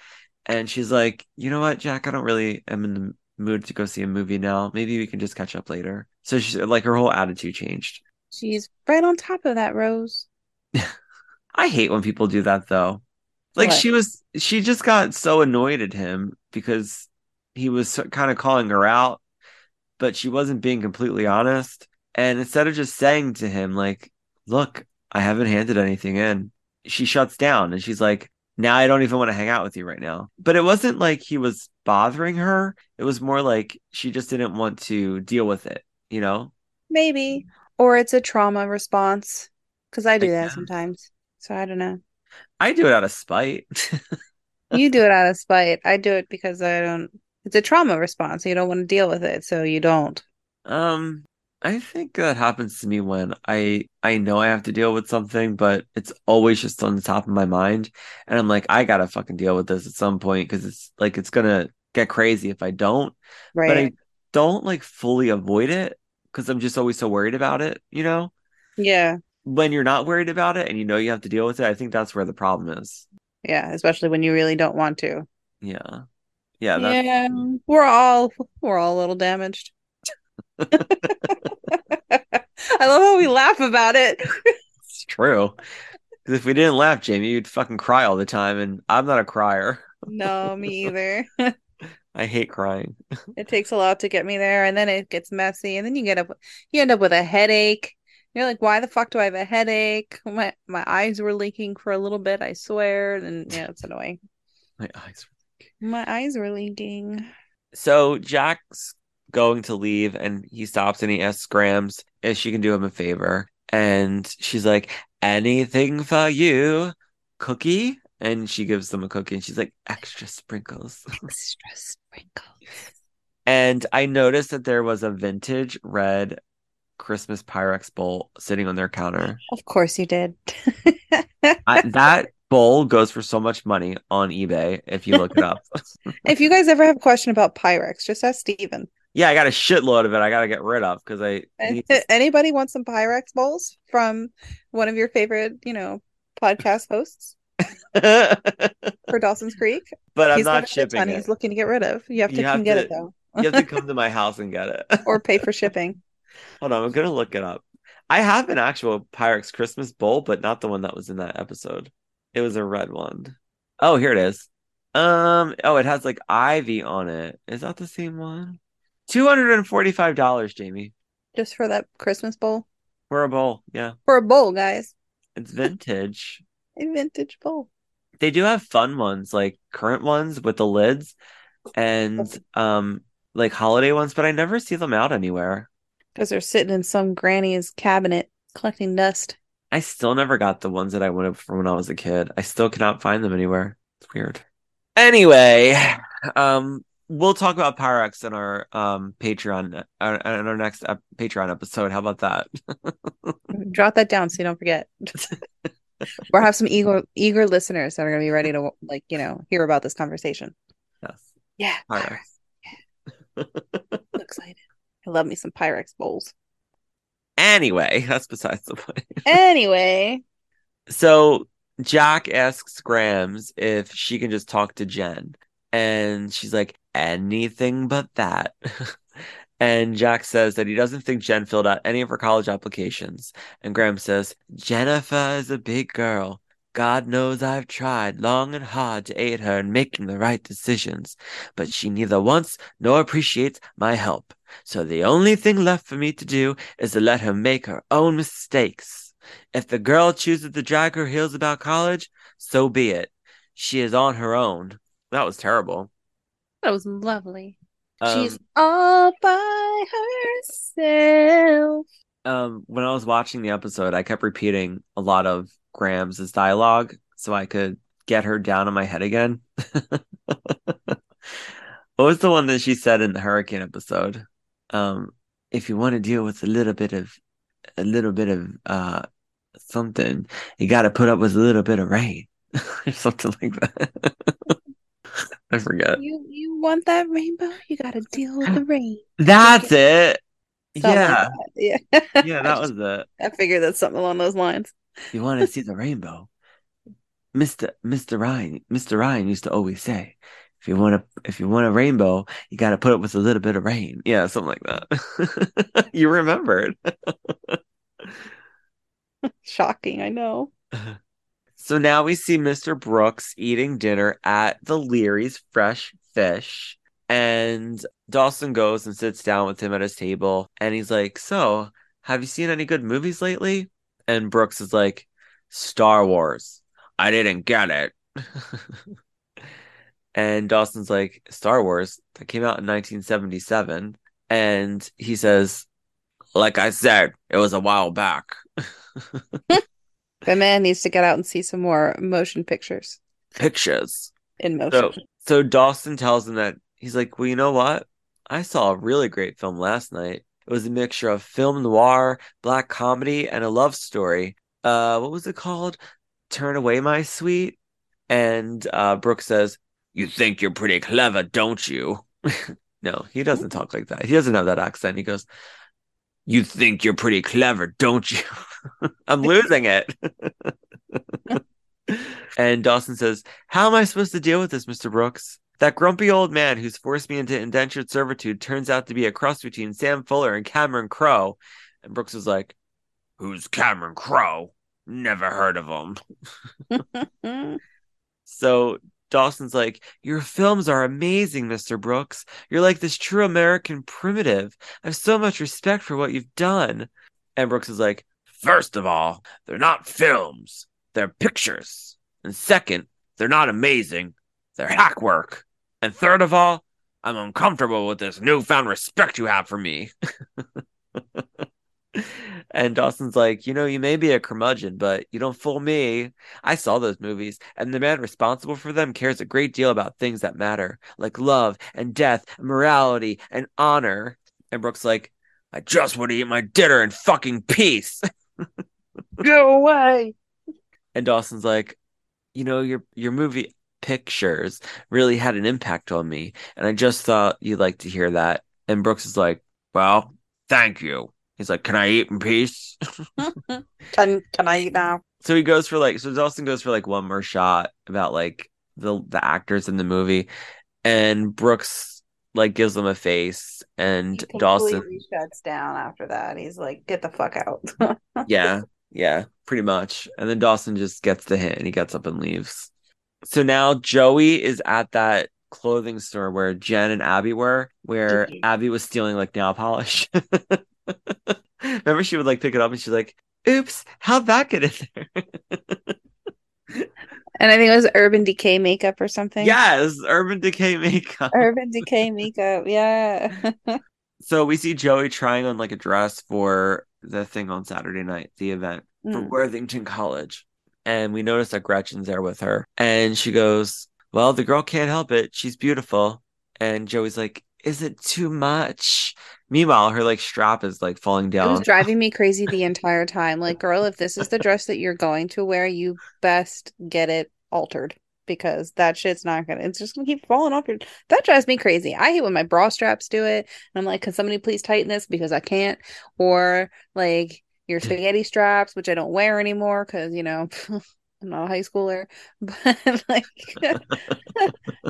And she's like, you know what, Jack, I don't really am in the mood to go see a movie now. Maybe we can just catch up later. So she's like, her whole attitude changed. she's right on top of that, Rose. [laughs] I hate when people do that though. Like What? she was, she just got so annoyed at him because he was kind of calling her out, but she wasn't being completely honest. And instead of just saying to him, like, look, I haven't handed anything in, she shuts down and she's like, now I don't even want to hang out with you right now. But it wasn't like he was bothering her. It was more like she just didn't want to deal with it, you know? Maybe. Or it's a trauma response. Because I do that sometimes. So I don't know. I do it out of spite. [laughs] You do it out of spite. I do it because I don't. It's a trauma response. You don't want to deal with it, so you don't. Um, I think that happens to me when I I know I have to deal with something, but it's always just on the top of my mind, and I'm like, I gotta fucking deal with this at some point because it's like it's gonna get crazy if I don't. Right. But I don't like fully avoid it because I'm just always so worried about it, you know? Yeah. When you're not worried about it and you know you have to deal with it, I think that's where the problem is. Yeah. Especially when you really don't want to. Yeah. Yeah, Yeah. We're all we're all a little damaged. [laughs] I love how we laugh about it. It's true. Because if we didn't laugh, Jamie, you'd fucking cry all the time, and I'm not a crier. No, me [laughs] either. I hate crying. It takes a lot to get me there, and then it gets messy, and then you get up, you end up with a headache. You're like, why the fuck do I have a headache? My my eyes were leaking for a little bit, I swear, and yeah, it's annoying. [laughs] My eyes. My eyes were leaking. So Jack's going to leave, and he stops and he asks Grams if she can do him a favor, and she's like, "Anything for you, cookie." And she gives them a cookie, and she's like, "Extra sprinkles." [laughs] Extra sprinkle. And I noticed that there was a vintage red Christmas Pyrex bowl sitting on their counter. Of course you did. I, that bowl goes for so much money on eBay if you look it up. [laughs] if you guys ever have a question about Pyrex, just ask Steven. Yeah, I got a shitload of it. I got to get rid of because I. And need to- Anybody want some Pyrex bowls from one of your favorite, you know, podcast hosts [laughs] for Dawson's Creek? but I'm He's not shipping ton it. he's looking to get rid of. You have to You come have get to- it though. You have to [laughs] come to my house and get it. or pay for [laughs] shipping. Hold on, I'm gonna look it up. I have an actual Pyrex Christmas bowl, but not the one that was in that episode. It was a red one. Oh, here it is. Um. Oh, it has like Ivy on it. Is that the same one? Two hundred and forty-five dollars, Jamie, Just for that Christmas bowl. for a bowl. Yeah, For a bowl, guys. it's vintage. [laughs] A vintage bowl. they do have fun ones, like current ones with the lids, and um, like holiday ones. But I never see them out anywhere. Because they're sitting in some granny's cabinet collecting dust. I still never got the ones that I wanted from when I was a kid. I still cannot find them anywhere. It's weird. Anyway, [sighs] um, we'll talk about Pyrex in our um Patreon uh, in our next ep- Patreon episode. How about that? [laughs] Drop that down so you don't forget. [laughs] or have some eager eager listeners that are going to be ready to like you know hear about this conversation. yes. Yeah, Pyrex. So excited. I love me some Pyrex bowls. Anyway, [laughs] that's besides the point. Anyway, So Jack asks Grams if she can just talk to Jen. And she's like, anything but that. and Jack says that he doesn't think Jen filled out any of her college applications. And Grams says, Jennifer is a big girl. God knows I've tried long and hard to aid her in making the right decisions, but she neither wants nor appreciates my help. So the only thing left for me to do is to let her make her own mistakes. If the girl chooses to drag her heels about college, so be it. She is on her own. That was terrible. That was lovely. Um, She's all by herself. um, when I was watching the episode, I kept repeating a lot of Grams' dialogue so I could get her down in my head again. [laughs] what was the one that she said in the hurricane episode? Um, if you want to deal with a little bit of a little bit of uh something, you got to put up with a little bit of rain [laughs] or something like that. [laughs] I forget. You you want that rainbow? You got to deal with the rain. That's it. Something like Yeah, that. yeah, yeah, that was it. [laughs] I figured that's something along those lines. You want to [laughs] see the rainbow, Mister Mister Ryan. Mister Ryan used to always say, "If you want to, if you want a rainbow, you got to put up with a little bit of rain." Yeah, something like that. [laughs] you remembered. Shocking, I know. So now we see Mr. Brooks eating dinner at the Leery's Fresh Fish. And Dawson goes and sits down with him at his table. And he's like, So, have you seen any good movies lately? And Brooks is like, Star Wars. I didn't get it. [laughs] and Dawson's like, Star Wars? That came out in 1977. And he says, Like I said, it was a while back. [laughs] The man needs to get out and see some more motion pictures Pictures. in motion. So, so Dawson tells him that he's like, well, you know what? I saw a really great film last night. It was a mixture of film noir, black comedy, and a love story. Uh, what was it called? Turn Away My Sweet. And uh, Brooke says, "You think you're pretty clever, don't you?" [laughs] no, he doesn't talk like that. He doesn't have that accent. He goes, "You think you're pretty clever, don't you?" [laughs] I'm losing it. [laughs] and Dawson says, How am I supposed to deal with this, Mr. Brooks? That grumpy old man who's forced me into indentured servitude turns out to be a cross between Sam Fuller and Cameron Crowe. And Brooks is like, Who's Cameron Crowe? Never heard of him. [laughs] So Dawson's like, Your films are amazing, Mr. Brooks. You're like this true American primitive. I have so much respect for what you've done. And Brooks is like, First of all, they're not films, they're pictures. And second, they're not amazing, they're hack work. And third of all, I'm uncomfortable with this newfound respect you have for me. [laughs] and Dawson's like, you know, you may be a curmudgeon, but you don't fool me. I saw those movies, and the man responsible for them cares a great deal about things that matter, like love and death, and morality and honor. And Brooks like, I just want to eat my dinner in fucking peace. Go away. And Dawson's like, you know, your your movie pictures really had an impact on me, and I just thought you'd like to hear that. And Brooks is like, well, thank you. He's like, can I eat in peace? [laughs] Can can I eat now? so he goes for like, so Dawson goes for like one more shot about like the the actors in the movie, and Brooks like gives them a face, and Dawson, shuts down after that. He's like, "Get the fuck out." [laughs] yeah, yeah, pretty much. And then Dawson just gets the hit, and he gets up and leaves. So now Joey is at that clothing store where Jen and Abby were, where. Abby was stealing like nail polish. [laughs] Remember, she would like pick it up and she's like, "Oops, how'd that get in there?" [laughs] And I think it was Urban Decay makeup or something. yes, Urban Decay makeup. Urban Decay makeup. [laughs] Yeah. So we see Joey trying on like a dress for the thing on Saturday night, the event for Mm. Worthington College. And we notice that Gretchen's there with her. And she goes, Well, the girl can't help it. She's beautiful. And Joey's like, Is it too much? Meanwhile, her like strap is like falling down. It was driving me [laughs] crazy the entire time. Like, girl, if this is the dress that you're going to wear, you best get it altered because that shit's not gonna, it's just gonna keep falling off your. That drives me crazy. I hate when my bra straps do it. And I'm like, can somebody please tighten this because I can't? Or like your mm. spaghetti straps, which I don't wear anymore because, you know, [laughs] I'm not a high schooler. [laughs] But like, [laughs]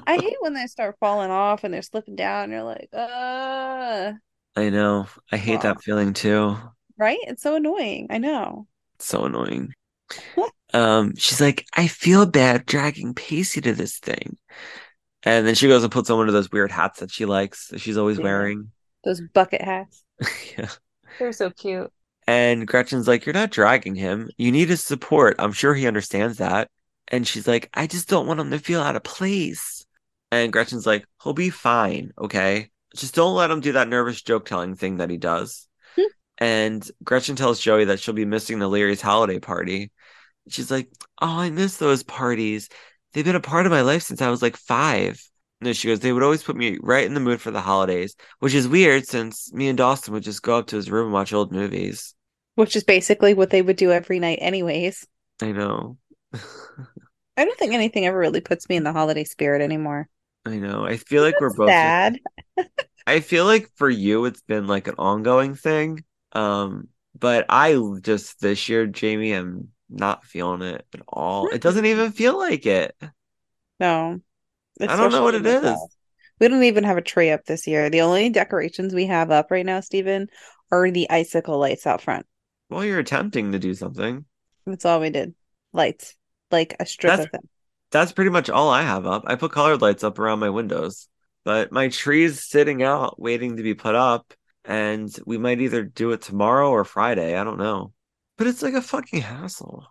I hate when they start falling off and they're slipping down. And you're like, uh, I know. I hate that feeling too. right? It's so annoying. I know. It's so annoying. um, she's like, I feel bad dragging Pacey to this thing. And then she goes and puts on one of those weird hats that she likes, that she's always Yeah. wearing. Those bucket hats. [laughs] yeah. They're so cute. And Gretchen's like, You're not dragging him. You need his support. I'm sure he understands that. And she's like, I just don't want him to feel out of place. And Gretchen's like, He'll be fine. Okay. Just don't let him do that nervous joke telling thing that he does. Hmm. and Gretchen tells Joey that she'll be missing the Leery's holiday party. She's like, Oh, I miss those parties. They've been a part of my life since I was like five. No, she goes, They would always put me right in the mood for the holidays, which is weird since me and Dawson would just go up to his room and watch old movies. Which is basically what they would do every night, anyways. I know. [laughs] I don't think anything ever really puts me in the holiday spirit anymore. I know. I feel like we're both Sad. [laughs] I feel like for you it's been like an ongoing thing. Um, but I just this year, Jamie, I'm not feeling it at all. It doesn't even feel like it. No. I don't know what it is. We don't even have a tree up this year. The only decorations we have up right now, Stephen, are the icicle lights out front. Well, you're attempting to do something. That's all we did. Lights. Like a strip That's- of them. That's pretty much all I have up. I put colored lights up around my windows, but my tree's sitting out waiting to be put up, and we might either do it tomorrow or Friday. I don't know. But it's like a fucking hassle.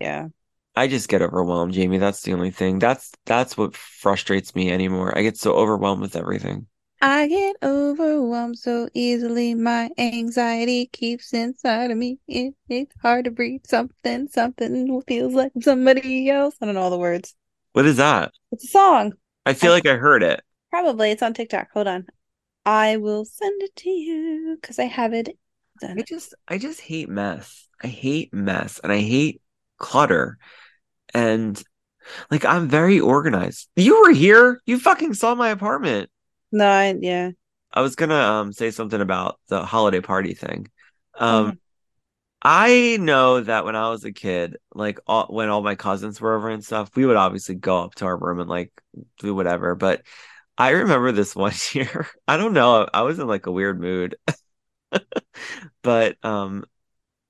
Yeah. I just get overwhelmed, Jamie. That's the only thing. That's that's what frustrates me anymore. I get so overwhelmed with everything. I get overwhelmed so easily. My anxiety keeps inside of me. It, it's hard to breathe. Something, something feels like somebody else. I don't know all the words. What is that? It's a song. I feel I- like I heard it. Probably. It's on TikTok. Hold on. I will send it to you because I have it done. I just I just hate mess. I hate mess and I hate clutter. And like I'm very organized. You were here. You fucking saw my apartment. No, I, yeah. I was gonna um say something about the holiday party thing. Um Mhm. I know that when I was a kid, like all, when all my cousins were over and stuff, we would obviously go up to our room and like do whatever. But I remember this [laughs] one year. I don't know. I was in like a weird mood. [laughs] but um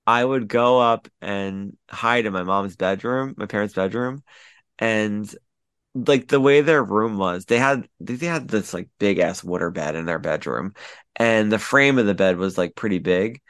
I would go up and hide in my mom's bedroom, my parents' bedroom, and like the way their room was, they had they had this like big ass water bed in their bedroom, and the frame of the bed was like pretty big,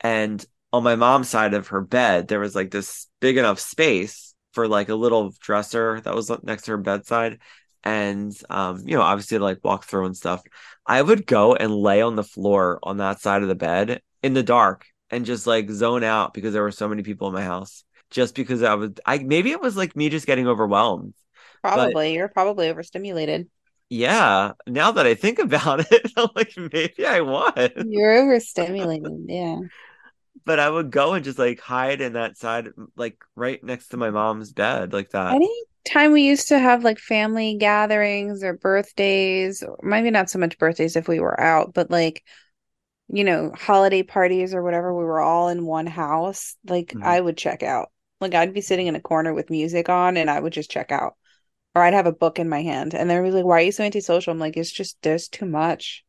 and on my mom's side of her bed there was like this big enough space for like a little dresser that was next to her bedside, and um you know obviously to like walk through and stuff. I would go and lay on the floor on that side of the bed in the dark and just like zone out because there were so many people in my house. Just because I was, I maybe it was like me just getting overwhelmed. Probably. You're probably overstimulated. Yeah, now that I think about it, [laughs] I'm like maybe I was. You're overstimulated. Yeah. But I would go and just like hide in that side, like right next to my mom's bed, like that. Anytime we used to have like family gatherings or birthdays, or maybe not so much birthdays if we were out, but like, you know, holiday parties or whatever, we were all in one house. Like, Mhm. I would check out. Like, I'd be sitting in a corner with music on and I would just check out. Or I'd have a book in my hand and they'd be like, Why are you so antisocial? I'm like, It's just, there's too much.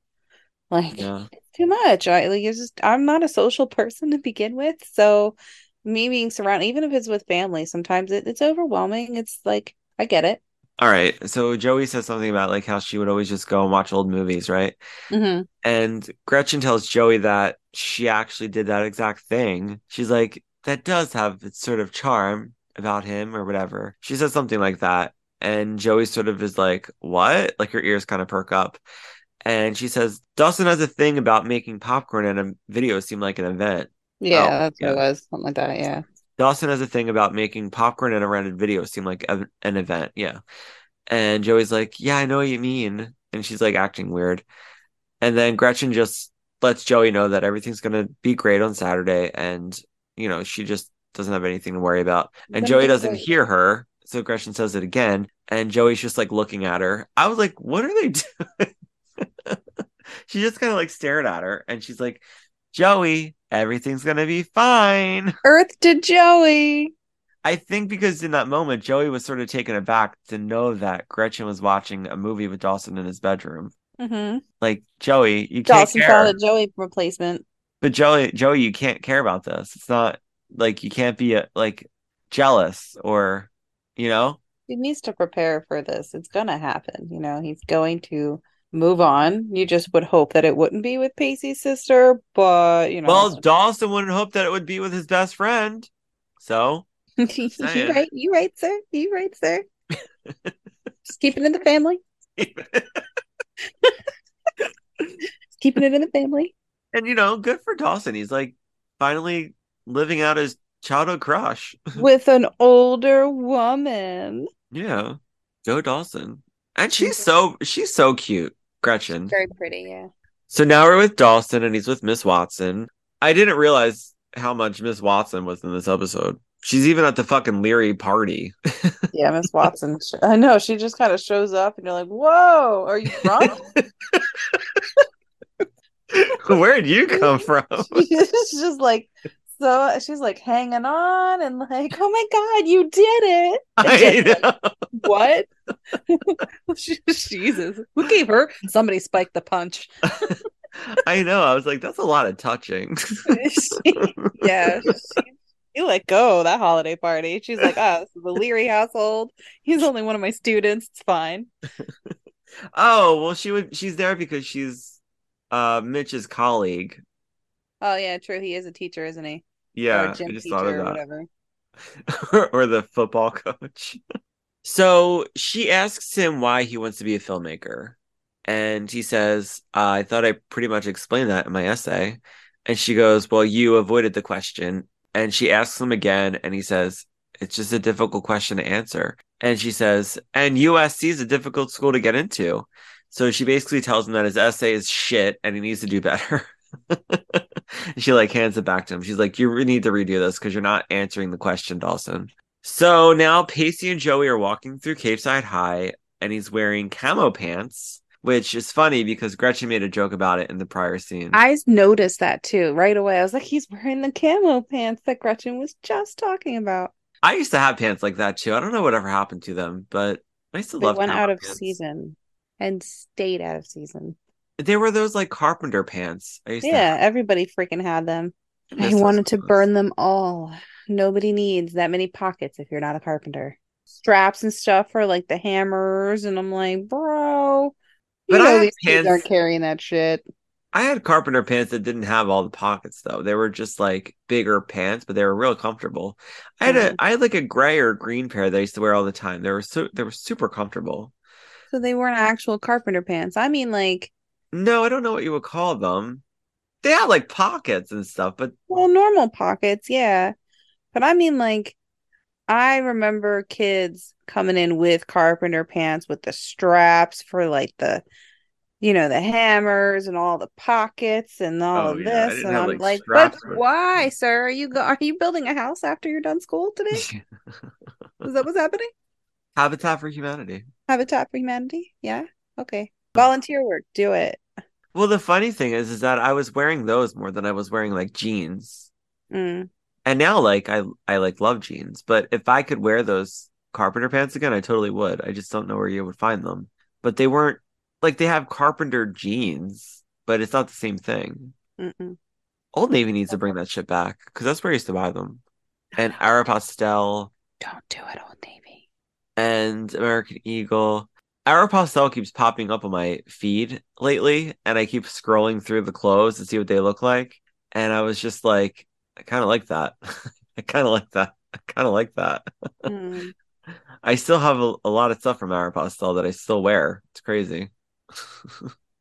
Like, Yeah, [laughs] too much. I like it's just I'm not a social person to begin with. So me being surrounded, even if it's with family, sometimes it, it's overwhelming. It's like I get it. All right. So Joey says something about like how she would always just go and watch old movies, right? hmm And Gretchen tells Joey that she actually did that exact thing. She's like, that does have its sort of charm about him or whatever. She says something like that. And Joey sort of is like, what? Like her ears kind of perk up. And she says, Dawson has a thing about making popcorn and a video seem like an event. Yeah, Oh, that's what it was. Something like that. Yeah. Dawson has a thing about making popcorn and a rented video seem like a, an event. Yeah. And Joey's like, yeah, I know what you mean. And she's like acting weird. And then Gretchen just lets Joey know that everything's going to be great on Saturday. And, you know, she just doesn't have anything to worry about. And Joey doesn't hear her. So Gretchen says it again. And Joey's just like looking at her. I was like, what are they [laughs] doing? [laughs] she just kind of like stared at her. And she's like, Joey, everything's to be fine. [laughs] Earth to Joey. I think because in that moment, Joey was sort of taken aback to know that Gretchen was watching a movie with Dawson in his bedroom. Mm-hmm. Like Joey, you can't Dawson care. found a Joey replacement. But Joey, Joey, you can't care about this. It's not like you can't be uh like jealous or, you know. He needs to prepare for this. It's gonna happen. You know, he's going to move on. You just would hope that it wouldn't be with Pacey's sister, but you know, Well, Dawson wouldn't hope that it would be with his best friend. So [laughs] you right, you right, sir. You right, sir. [laughs] just keeping it in the family. Keeping it in the family. [laughs] and you know, good for Dawson. He's like finally living out his childhood crush. With an older woman. Yeah. Joe Dawson. And she's mm-hmm. so she's so cute, Gretchen. Very pretty, yeah. So now we're with Dawson and he's with Miss Watson. I didn't realize how much Miss Watson was in this episode. She's even at the fucking Leery party. [laughs] Yeah, Miss Watson. I know she just kind of shows up, and you're like, "Whoa, are you drunk?" [laughs] Where'd you come [laughs] from? she's just like, so she's like hanging on, and like, "Oh my god, you did it!" [laughs] I know. What? [laughs] Jesus, who gave her? Somebody spiked the punch. [laughs] I know. I was like, that's a lot of touching. yeah, she, she let go that holiday party. She's like, "Ah, this is the Leery household. He's only one of my students. It's fine." oh, well, she would she's there because she's uh Mitch's colleague. Oh yeah, true. He is a teacher, isn't he? Yeah, or a I gym just teacher thought or of that. whatever. [laughs] or the football coach. So she asks him why he wants to be a filmmaker. And he says, I thought I pretty much explained that in my essay. And she goes, Well, you avoided the question. And she asks him again, and he says, It's just a difficult question to answer. And she says, And USC is a difficult school to get into. So she basically tells him that his essay is shit and he needs to do better. [laughs] [laughs] She like hands it back to him. She's like, You need to redo this because you're not answering the question, Dawson. So now Pacey and Joey are walking through Capeside High, and he's wearing camo pants, which is funny because Gretchen made a joke about it in the prior scene. I noticed that too right away. I was like, he's wearing the camo pants that Gretchen was just talking about. I used to have pants like that too. I don't know whatever happened to them, but I used to They love went out of pants. season and stayed out of season. They were those like carpenter pants. I used Yeah, everybody freaking had them. I I wanted to clothes. burn them all. Nobody needs that many pockets if you're not a carpenter. Straps and stuff for like the hammers, and I'm like, bro, you But I these kids pants- aren't carrying that shit. I had carpenter pants that didn't have all the pockets though. They were just like bigger pants, but they were real comfortable. I had Mhm. a I had like a gray or green pair that I used to wear all the time. They were so they were super comfortable. So they weren't actual carpenter pants. I mean, like, No, I don't know what you would call them. They had like pockets and stuff, but well, normal pockets, yeah. But I mean, like, I remember kids coming in with carpenter pants with the straps for like the, you know, the hammers and all the pockets and all Oh, of yeah, this. And have, I'm like, like, but why, sir? Are you go- are you building a house after you're done school today? [laughs] Is that what's happening? Habitat for Humanity. Habitat for Humanity? Yeah. Okay. Volunteer work. Do it. Well, the funny thing is, is that I was wearing those more than I was wearing like jeans. Mm. And now, like I, I like love jeans. But if I could wear those carpenter pants again, I totally would. I just don't know where you would find them. But they weren't like they have carpenter jeans, but it's not the same thing. Mm-mm. Old Navy needs to bring that shit back because that's where I used to buy them. And [sighs] Aeropostale. Don't do it, Old Navy. and American Eagle. Aeropostale keeps popping up on my feed lately, and I keep scrolling through the clothes to see what they look like. And I was just like, I kind of like that. [laughs] I kind of like that. [laughs] I kind of like that. Hmm. [laughs] I still have a, a lot of stuff from Aeropostale that I still wear. It's crazy.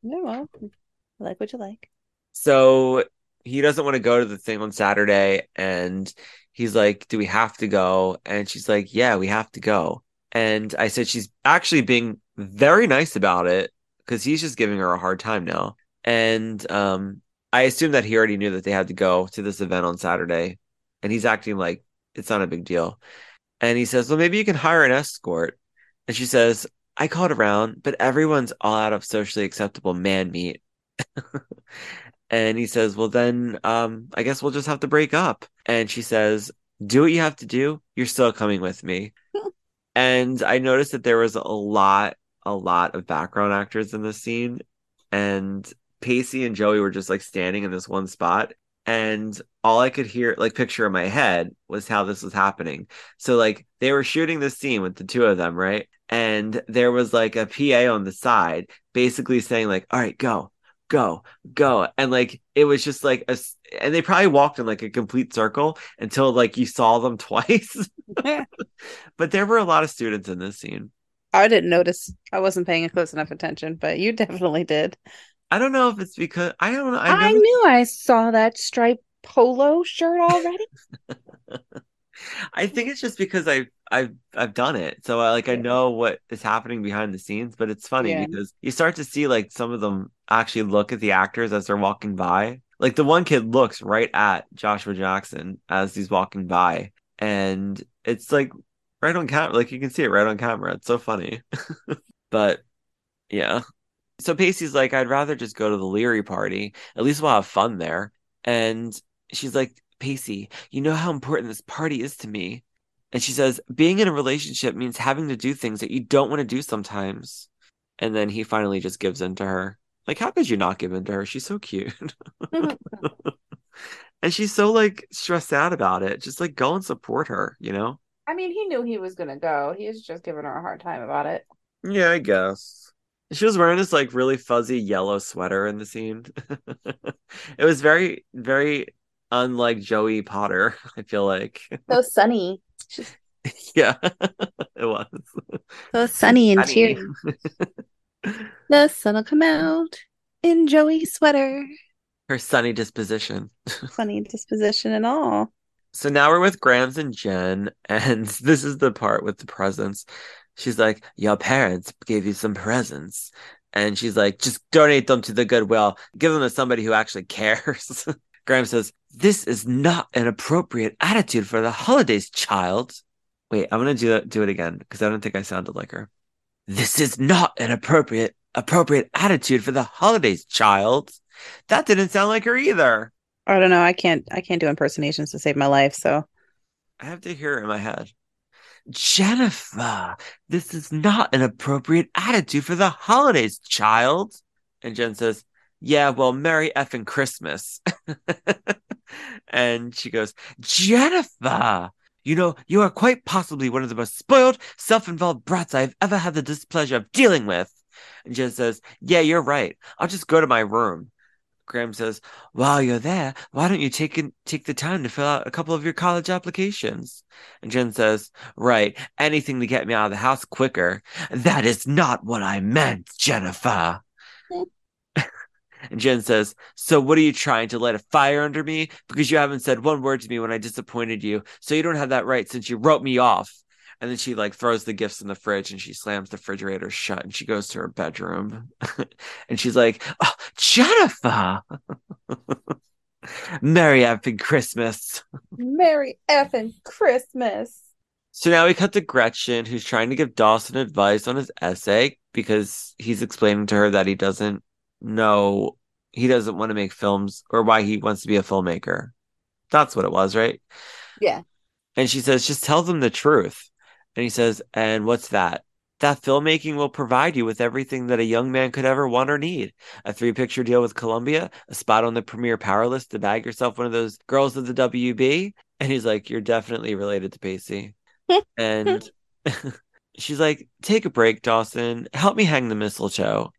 Yeah, well, I like what you like. so he doesn't want to go to the thing on Saturday, and he's like, "Do we have to go?" And she's like, "Yeah, we have to go." And I said she's actually being very nice about it because he's just giving her a hard time now. And um, I assume that he already knew that they had to go to this event on Saturday, and he's acting like it's not a big deal. And he says, "Well, maybe you can hire an escort." And she says, "I called around, but everyone's all out of socially acceptable man meat." [laughs] and he says, "Well, then, um, I guess we'll just have to break up." And she says, "Do what you have to do. You're still coming with me." [laughs] and I noticed that there was a lot, a lot of background actors in this scene, and Pacey and Joey were just like standing in this one spot. And all I could hear, like, picture in my head was how this was happening. So, like, they were shooting this scene with the two of them, right? And there was like a PA on the side basically saying, like, all right, go, go, go. And like, it was just like a, and they probably walked in like a complete circle until like you saw them [laughs] twice. but there were a lot of students in this scene. I didn't notice. I wasn't paying a close enough attention, but you [laughs] definitely did. I don't know if it's because I don't know. I, I, knew I saw that striped polo shirt already. [laughs] I think it's just because I've I've I've done it, so I like I know what is happening behind the scenes. But it's funny Yeah. because you start to see like some of them actually look at the actors as they're walking by. Like the one kid looks right at Joshua Jackson as he's walking by, and it's like right on camera. Like you can see it right on camera. It's so funny. [laughs] but yeah. So Pacey's like, I'd rather just go to the Leery party. At least we'll have fun there. And she's like, Pacey, you know how important this party is to me. And she says, being in a relationship means having to do things that you don't want to do sometimes. And then he finally just gives in to her. Like, how could you not give in to her? She's so cute. [laughs] [laughs] and she's so like stressed out about it. Just like go and support her, you know? I mean, he knew he was gonna go. He was just giving her a hard time about it. Yeah, I guess. She was wearing this like really fuzzy yellow sweater in the scene. [laughs] it was very, very unlike Joey Potter, [laughs] I feel like. So [laughs] sunny. yeah, it was. So sunny and Funny. cheery. The sun will come out in Joey's sweater. Her sunny disposition. Funny disposition and all. So now we're with Grams and Jen, and [laughs] this is the part with the presents. She's like, Your parents gave you some presents. And she's like, Just donate them to the Goodwill. Give them to somebody who actually cares. [laughs] Grams says, This is not an appropriate attitude for the holidays, child. Wait, I'm gonna do it do it again because I don't think I sounded like her. This is not an appropriate appropriate attitude for the holidays, child. That didn't sound like her either. I don't know. I can't. I can't do impersonations to save my life. So I have to hear it in my head. Jennifer, this is not an appropriate attitude for the holidays, child. And Jen says, Yeah, well, Merry effing Christmas. [laughs] and she goes, Jennifer, you know, you are quite possibly one of the most spoiled, self involved brats I've ever had the displeasure of dealing with. And Jen says, Yeah, you're right. I'll just go to my room. Grams says, While you're there, why don't you take in, take the time to fill out a couple of your college applications? And Jen says, Right, anything to get me out of the house quicker. That is not what I meant, Jennifer. and Jen says, So what are you trying to light a fire under me? Because you haven't said one word to me when I disappointed you. So you don't have that right since you wrote me off. And then she like throws the gifts in the fridge and she slams the refrigerator shut and she goes to her bedroom. [laughs] and she's like, oh, Jennifer. [laughs] Merry effing Christmas. Merry effing Christmas. So now we cut to Gretchen, who's trying to give Dawson advice on his essay because he's explaining to her that he doesn't know, he doesn't want to make films or why he wants to be a filmmaker. That's what it was, right? Yeah. And she says, just tell them the truth. And he says, and what's that? That filmmaking will provide you with everything that a young man could ever want or need. A three picture deal with Columbia, a spot on the premier power list to bag yourself one of those girls of the WB. And he's like, You're definitely related to Pacey. [laughs] and [laughs] she's like, take a break, Dawson. Help me hang the mistletoe.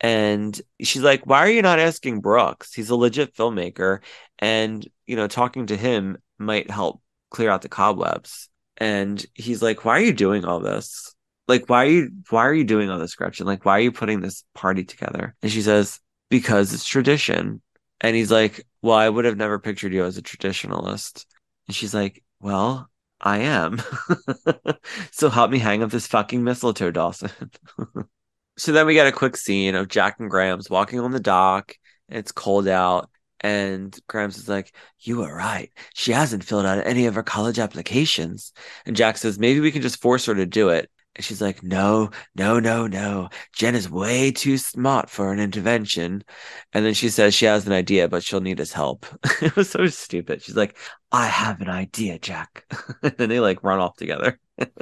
And she's like, why are you not asking Brooks? He's a legit filmmaker. And, you know, talking to him might help clear out the cobwebs. And he's like, why are you doing all this? Like, why are you, why are you doing all this, Gretchen? Like, why are you putting this party together? And she says, because it's tradition. And he's like, well, I would have never pictured you as a traditionalist. And she's like, well, I am. [laughs] so help me hang up this fucking mistletoe, Dawson. [laughs] so then we get a quick scene of Jack and Grams walking on the dock. It's cold out. And Grams is like, You were right. She hasn't filled out any of her college applications. And Jack says, Maybe we can just force her to do it. And she's like, No, no, no, no. Jen is way too smart for an intervention. And then she says she has an idea, but she'll need his help. [laughs] it was so stupid. She's like, I have an idea, Jack. [laughs] and then they like run off together. [laughs]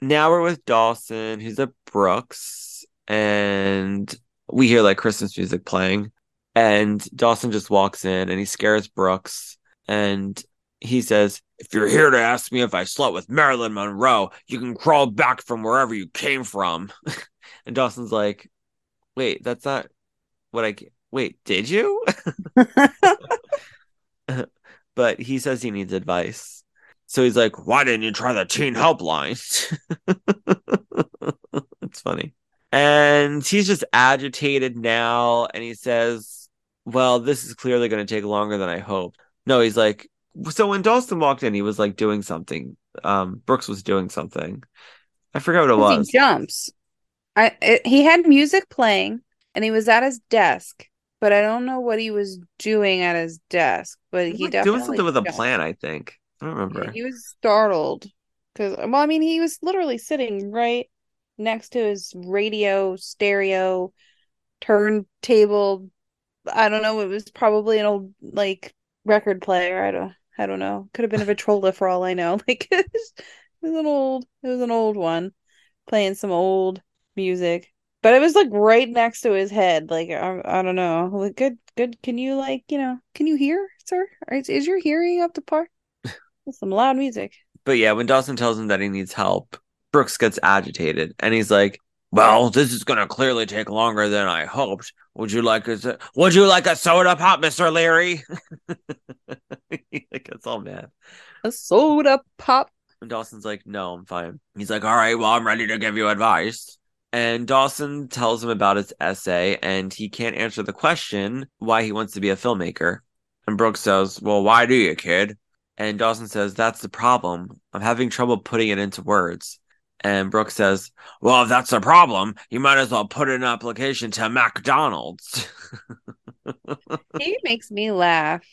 now we're with Dawson, who's at Brooks, and we hear like Christmas music playing. And Dawson just walks in and he scares Brooks. And he says, If you're here to ask me if I slept with Marilyn Monroe, you can crawl back from wherever you came from. [laughs] and Dawson's like, Wait, that's not what I. Wait, did you? [laughs] but he says he needs advice. So he's like, Why didn't you try the teen helpline? [laughs] it's funny. And he's just agitated now. And he says, Well, this is clearly going to take longer than I hoped. No, he's like, So when Dawson walked in, he was like doing something. Um, Brooks was doing something. I forgot what it was. He jumps. I it, he had music playing and he was at his desk, but I don't know what he was doing at his desk. But he, He was definitely doing something with a plan, I think. I don't Yeah, remember. he was startled because, well, I mean, he was literally sitting right next to his radio, stereo, turntable. I don't know. It was probably an old like record player. I don't. I don't know. Could have been a [laughs] Victrola for all I know. [laughs] Like it was, it was an old. It was an old one, playing some old music. But it was like right next to his head. Like I, I don't know. Like good, good. Can you like you know? Can you hear, sir? Is, is your hearing up to par? [laughs] Some loud music. But yeah, when Dawson tells him that he needs help, Brooks gets agitated and he's like, Well, this is gonna clearly take longer than I hoped. Would you like a would you like a soda pop, Mr. Leery? [laughs] he gets all mad. A soda pop. And Dawson's like, No, I'm fine. He's like, All right, well, I'm ready to give you advice. And Dawson tells him about his essay, and he can't answer the question why he wants to be a filmmaker. And Brooks says, Well, why do you, kid? And Dawson says, That's the problem. I'm having trouble putting it into words. And Brooks says, Well, if that's a problem, you might as well put in an application to McDonald's. [laughs] He makes me laugh.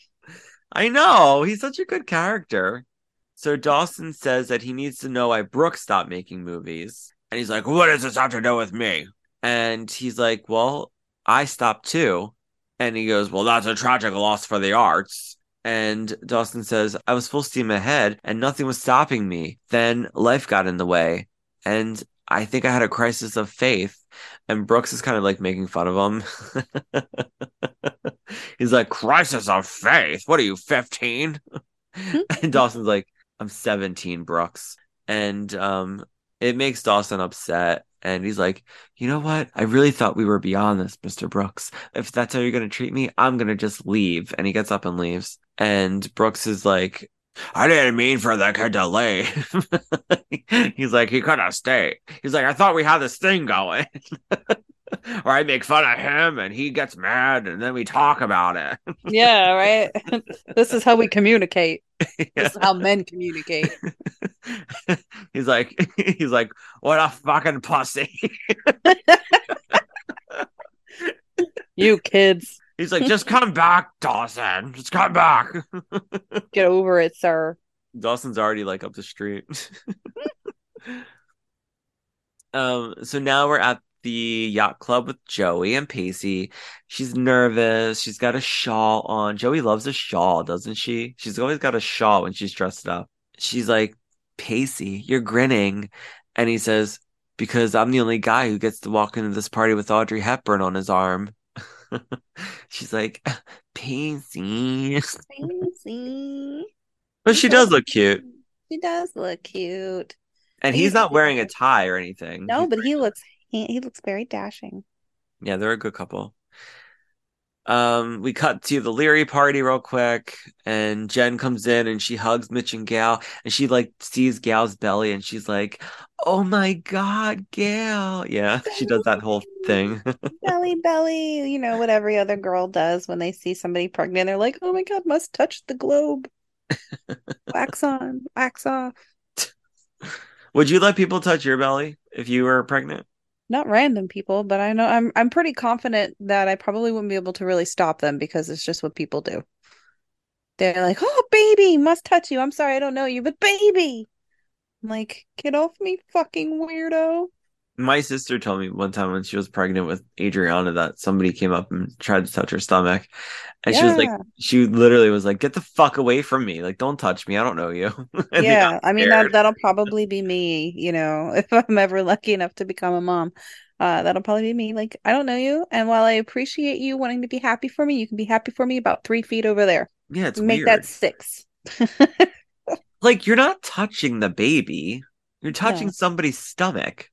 I know. He's such a good character. So Dawson says that he needs to know why Brooks stopped making movies. And he's like, What does this have to do with me? And he's like, Well, I stopped too. And he goes, Well, that's a tragic loss for the arts. And Dawson says, I was full steam ahead and nothing was stopping me. Then life got in the way. And I think I had a crisis of faith. And Brooks is kind of like making fun of him. [laughs] He's like, Crisis of faith? What are you, 15? [laughs] and Dawson's like, I'm 17, Brooks. And um, it makes Dawson upset. And he's like, you know what? I really thought we were beyond this, Mr. Brooks. If that's how you're going to treat me, I'm going to just leave. And he gets up and leaves. And Brooks is like, I didn't mean for the kid to leave. [laughs] he's like, he could have stayed. He's like, I thought we had this thing going. [laughs] or I make fun of him and he gets mad and then we talk about it. [laughs] Yeah, right. this is how we communicate. This is how men communicate. he's like he's like what a fucking pussy You kids, he's like just come back dawson. Just come back. [laughs] Get over it, sir. dawson's already like up the street. [laughs] Um so now we're at the yacht club with joey and pacey. She's nervous. She's got a shawl on. Joey loves a shawl doesn't she? She's always got a shawl when she's dressed up. She's like pacey you're grinning. And he says because i'm the only guy who gets to walk into this party with audrey hepburn on his arm [laughs] she's like [laughs] pacey Fancy. [laughs] but she does look cute She does look cute. And he's not wearing a tie or anything. No, He's but he looks he, he looks very dashing. Yeah, they're a good couple. Um, we cut to the Leery party real quick, and Jen comes in and she hugs Mitch and Gail, and she like sees Gail's belly, and she's like, "Oh my God, gail Yeah, [laughs] she does that whole thing. [laughs] belly belly, you know, what every other girl does when they see somebody pregnant. They're like, oh my God, must touch the globe. wax [laughs] on, wax off. Would you let people touch your belly if you were pregnant? Not random people, but I know I'm I'm pretty confident that I probably wouldn't be able to really stop them because it's just what people do. They're like, oh baby, must touch you. I'm sorry, I don't know you, but baby. I'm like, get off me, fucking weirdo. My sister told me one time when she was pregnant with Adriana that somebody came up and tried to touch her stomach. And she was like, she literally was like, get the fuck away from me. Like, don't touch me. I don't know you. [laughs] Yeah, I mean that, that'll probably be me, you know, [laughs] if I'm ever lucky enough to become a mom. Uh, that'll probably be me. Like, I don't know you, and while I appreciate you wanting to be happy for me, you can be happy for me about three feet over there. Yeah, it's Make weird. that six. [laughs] Like, you're not touching the baby. You're touching No. somebody's stomach.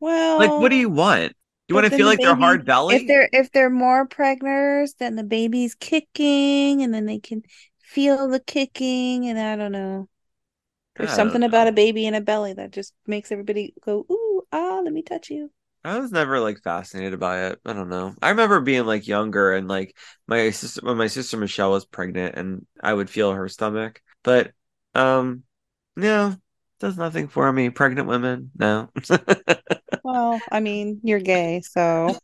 Well, Like, what do you want? You want to feel the like they're hard belly? If they're if they're more pregners, then the baby's kicking, and then they can feel the kicking, and I don't know. There's I something about a baby in a belly that just makes everybody go, ooh, ah, let me touch you. I was never like fascinated by it. I don't know. I remember being like younger and like my sister when my sister Michelle was pregnant and I would feel her stomach. But um no, does nothing for me. Pregnant women, no. Well, I mean, you're gay, so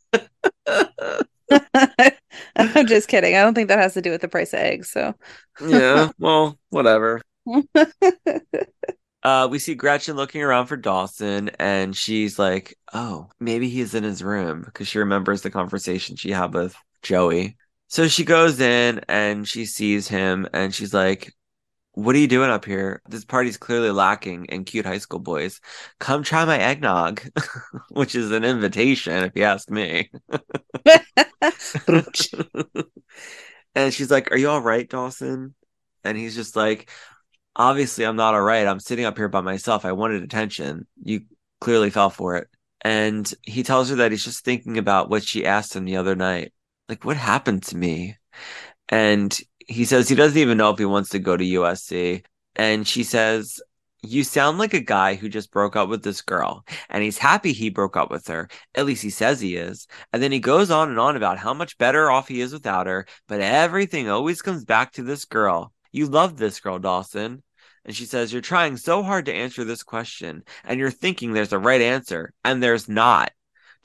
[laughs] [laughs] I'm just kidding. I don't think that has to do with the price of eggs. So, yeah, well, whatever. [laughs] Uh, we see Gretchen looking around for Dawson, and she's like, "Oh, maybe he's in his room," because she remembers the conversation she had with Joey. So she goes in and she sees him, and she's like, "What are you doing up here? This party's clearly lacking in cute high school boys. Come try my eggnog," [laughs] which is an invitation, if you ask me. [laughs] and she's like, Are you all right, Dawson? And he's just like, Obviously, I'm not all right. I'm sitting up here by myself. I wanted attention. You clearly fell for it. And he tells her that he's just thinking about what she asked him the other night. Like, what happened to me? And he says he doesn't even know if he wants to go to USC. And she says, You sound like a guy who just broke up with this girl, and he's happy he broke up with her. At least he says he is. And then he goes on and on about how much better off he is without her, but everything always comes back to this girl. You love this girl, Dawson. And she says, You're trying so hard to answer this question, and you're thinking there's a right answer, and there's not.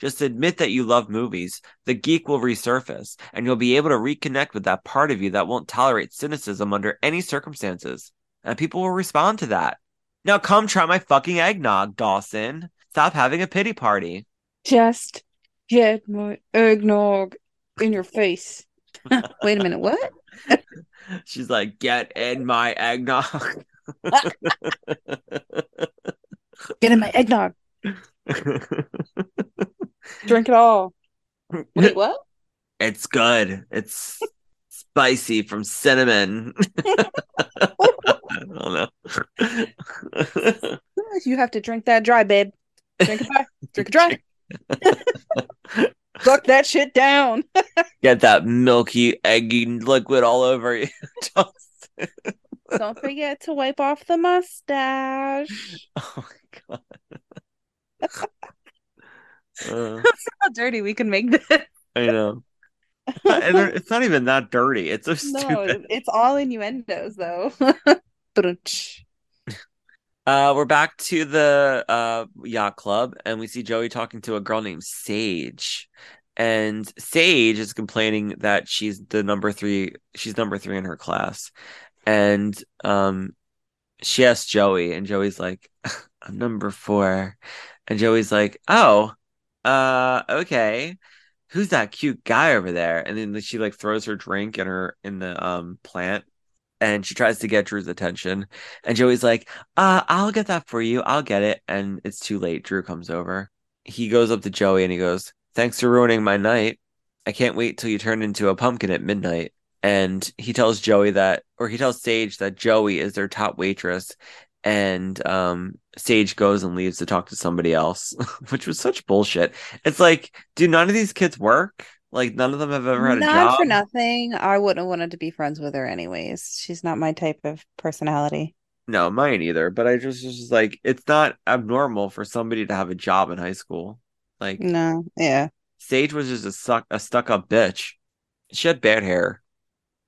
Just admit that you love movies. The geek will resurface, and you'll be able to reconnect with that part of you that won't tolerate cynicism under any circumstances. And people will respond to that. Now come try my fucking eggnog, Dawson. Stop having a pity party. just get my eggnog in your face. [laughs] Wait a minute, what? [laughs] She's like, get in my eggnog. [laughs] Get in my eggnog. Drink it all. [laughs] Wait, what? it's good. It's spicy from cinnamon. [laughs] I don't know. You have to drink that dry, babe. Drink it dry. Drink it dry. [laughs] Suck that shit down. Get that milky, eggy liquid all over you. Don't forget to wipe off the mustache. oh my god. Uh, [laughs] How dirty we can make this. I know. [laughs] And they're- it's not even that dirty. It's so No, stupid. it's all innuendos though. [laughs] Brunch. Uh, we're back to the uh yacht club, and we see Joey talking to a girl named Sage. And Sage is complaining that she's the number three, she's number three in her class. And um she asks Joey, and Joey's like, I'm number four. And Joey's like, Oh, uh, okay. Who's that cute guy over there? And then she like throws her drink in her in the um plant and she tries to get Drew's attention. And Joey's like, uh, I'll get that for you. I'll get it. And it's too late. Drew comes over. He goes up to Joey and he goes, Thanks for ruining my night. I can't wait till you turn into a pumpkin at midnight. And he tells Joey that, or he tells Sage that Joey is their top waitress and um Sage goes and leaves to talk to somebody else, [laughs] which was such bullshit. It's like, do none of these kids work? Like none of them have ever had a not job. for nothing. I wouldn't have wanted to be friends with her anyways. She's not my type of personality. No, mine either. But I just was just like, it's not abnormal for somebody to have a job in high school. Like No, yeah. Sage was just a suck a stuck up bitch. She had bad hair.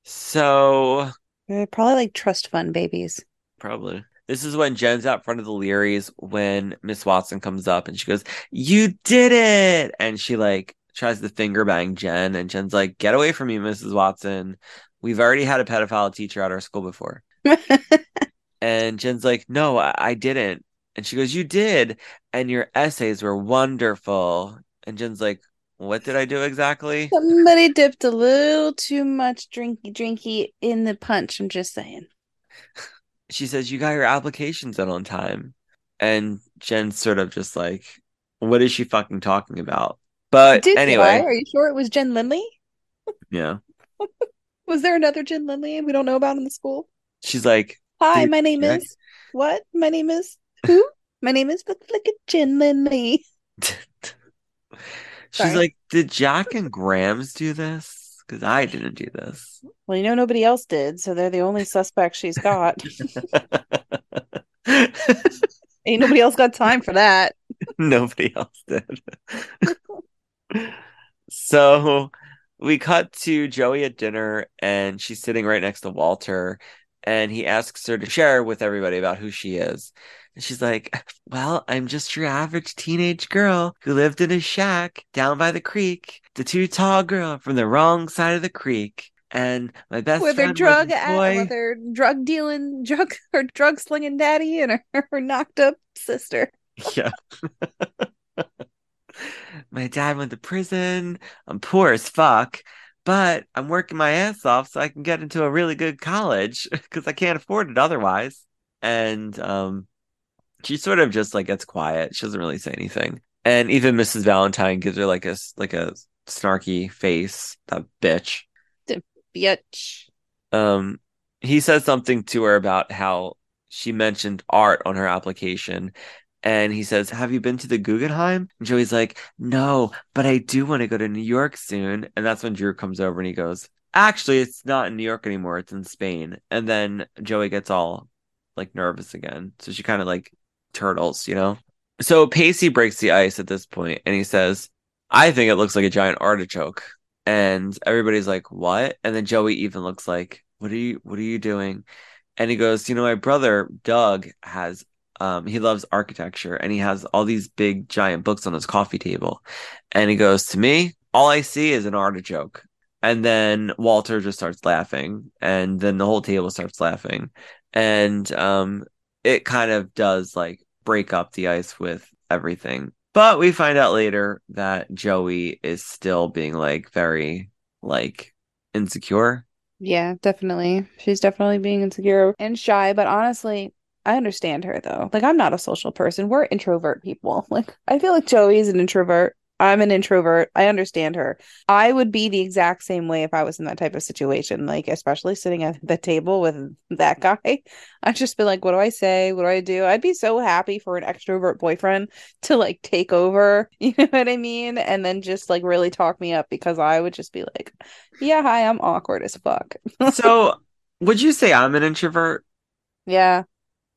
So They're probably like trust fund babies. probably. This is when Jen's out front of the Leerys when Miss Watson comes up and she goes, You did it! And she like tries to finger bang Jen, and Jen's like, Get away from me, Mrs. Watson. We've already had a pedophile teacher at our school before. [laughs] And Jen's like, No, I, I didn't. And she goes, You did. And your essays were wonderful. And Jen's like, What did I do exactly? Somebody dipped a little too much drinky drinky in the punch. I'm just saying. [laughs] She says, You got your applications in on time. And Jen's sort of just like, What is she fucking talking about? But Did anyway? Are you sure it was Jen Lindley? yeah. [laughs] Was there another Jen Lindley we don't know about in the school? She's like, Hi, my name is what? My name is who? my name is Flick Jen Lindley. [laughs] She's Sorry. like, Did Jack and Grams do this? Because I didn't do this. Well, you know nobody else did, so they're the only suspect she's got. [laughs] [laughs] Ain't nobody else got time for that. Nobody else did. [laughs] so we cut to Joey at dinner, and she's sitting right next to Walter, and he asks her to share with everybody about who she is. And she's like, Well, I'm just your average teenage girl who lived in a shack down by the creek, the too tall girl from the wrong side of the creek. And my best with her friend was drug at, boy. with her drug dealing [laughs] drug her drug slinging daddy and her, [laughs] her knocked up sister. [laughs] Yeah. my dad went to prison. I'm poor as fuck, but I'm working my ass off so I can get into a really good college because I can't afford it otherwise. And um, she sort of just like gets quiet. She doesn't really say anything. And even Mrs. Valentine gives her like a like a snarky face. That bitch. The Bitch. um he says something to her about how she mentioned art on her application and he says have you been to the guggenheim and joey's like no but i do want to go to new york soon and that's when drew comes over and he goes actually it's not in new york anymore it's in spain and then joey gets all like nervous again so she kind of like turtles you know? So pacey breaks the ice at this point and he says i think it looks like a giant artichoke. And everybody's like what? And then joey even looks like what are you what are you doing? And he goes you know my brother doug has um he loves architecture and he has all these big giant books on his coffee table. And he goes to me all i see is an artichoke. And then walter just starts laughing and then the whole table starts laughing. And um it kind of does like break up the ice with everything but we find out later that Joey is still being like very like insecure. Yeah, definitely. She's definitely being insecure and shy, but honestly, I understand her though. Like I'm not a social person. We're introvert people. [laughs] Like I feel like Joey's an introvert. I'm an introvert. I understand her. I would be the exact same way if I was in that type of situation, like especially sitting at the table with that guy. I'd just be like, what do I say? What do I do? I'd be so happy for an extrovert boyfriend to like take over, [laughs] you know what I mean? And then just like really talk me up because I would just be like, yeah, hi, I'm awkward as fuck. [laughs] So, would you say I'm an introvert? Yeah,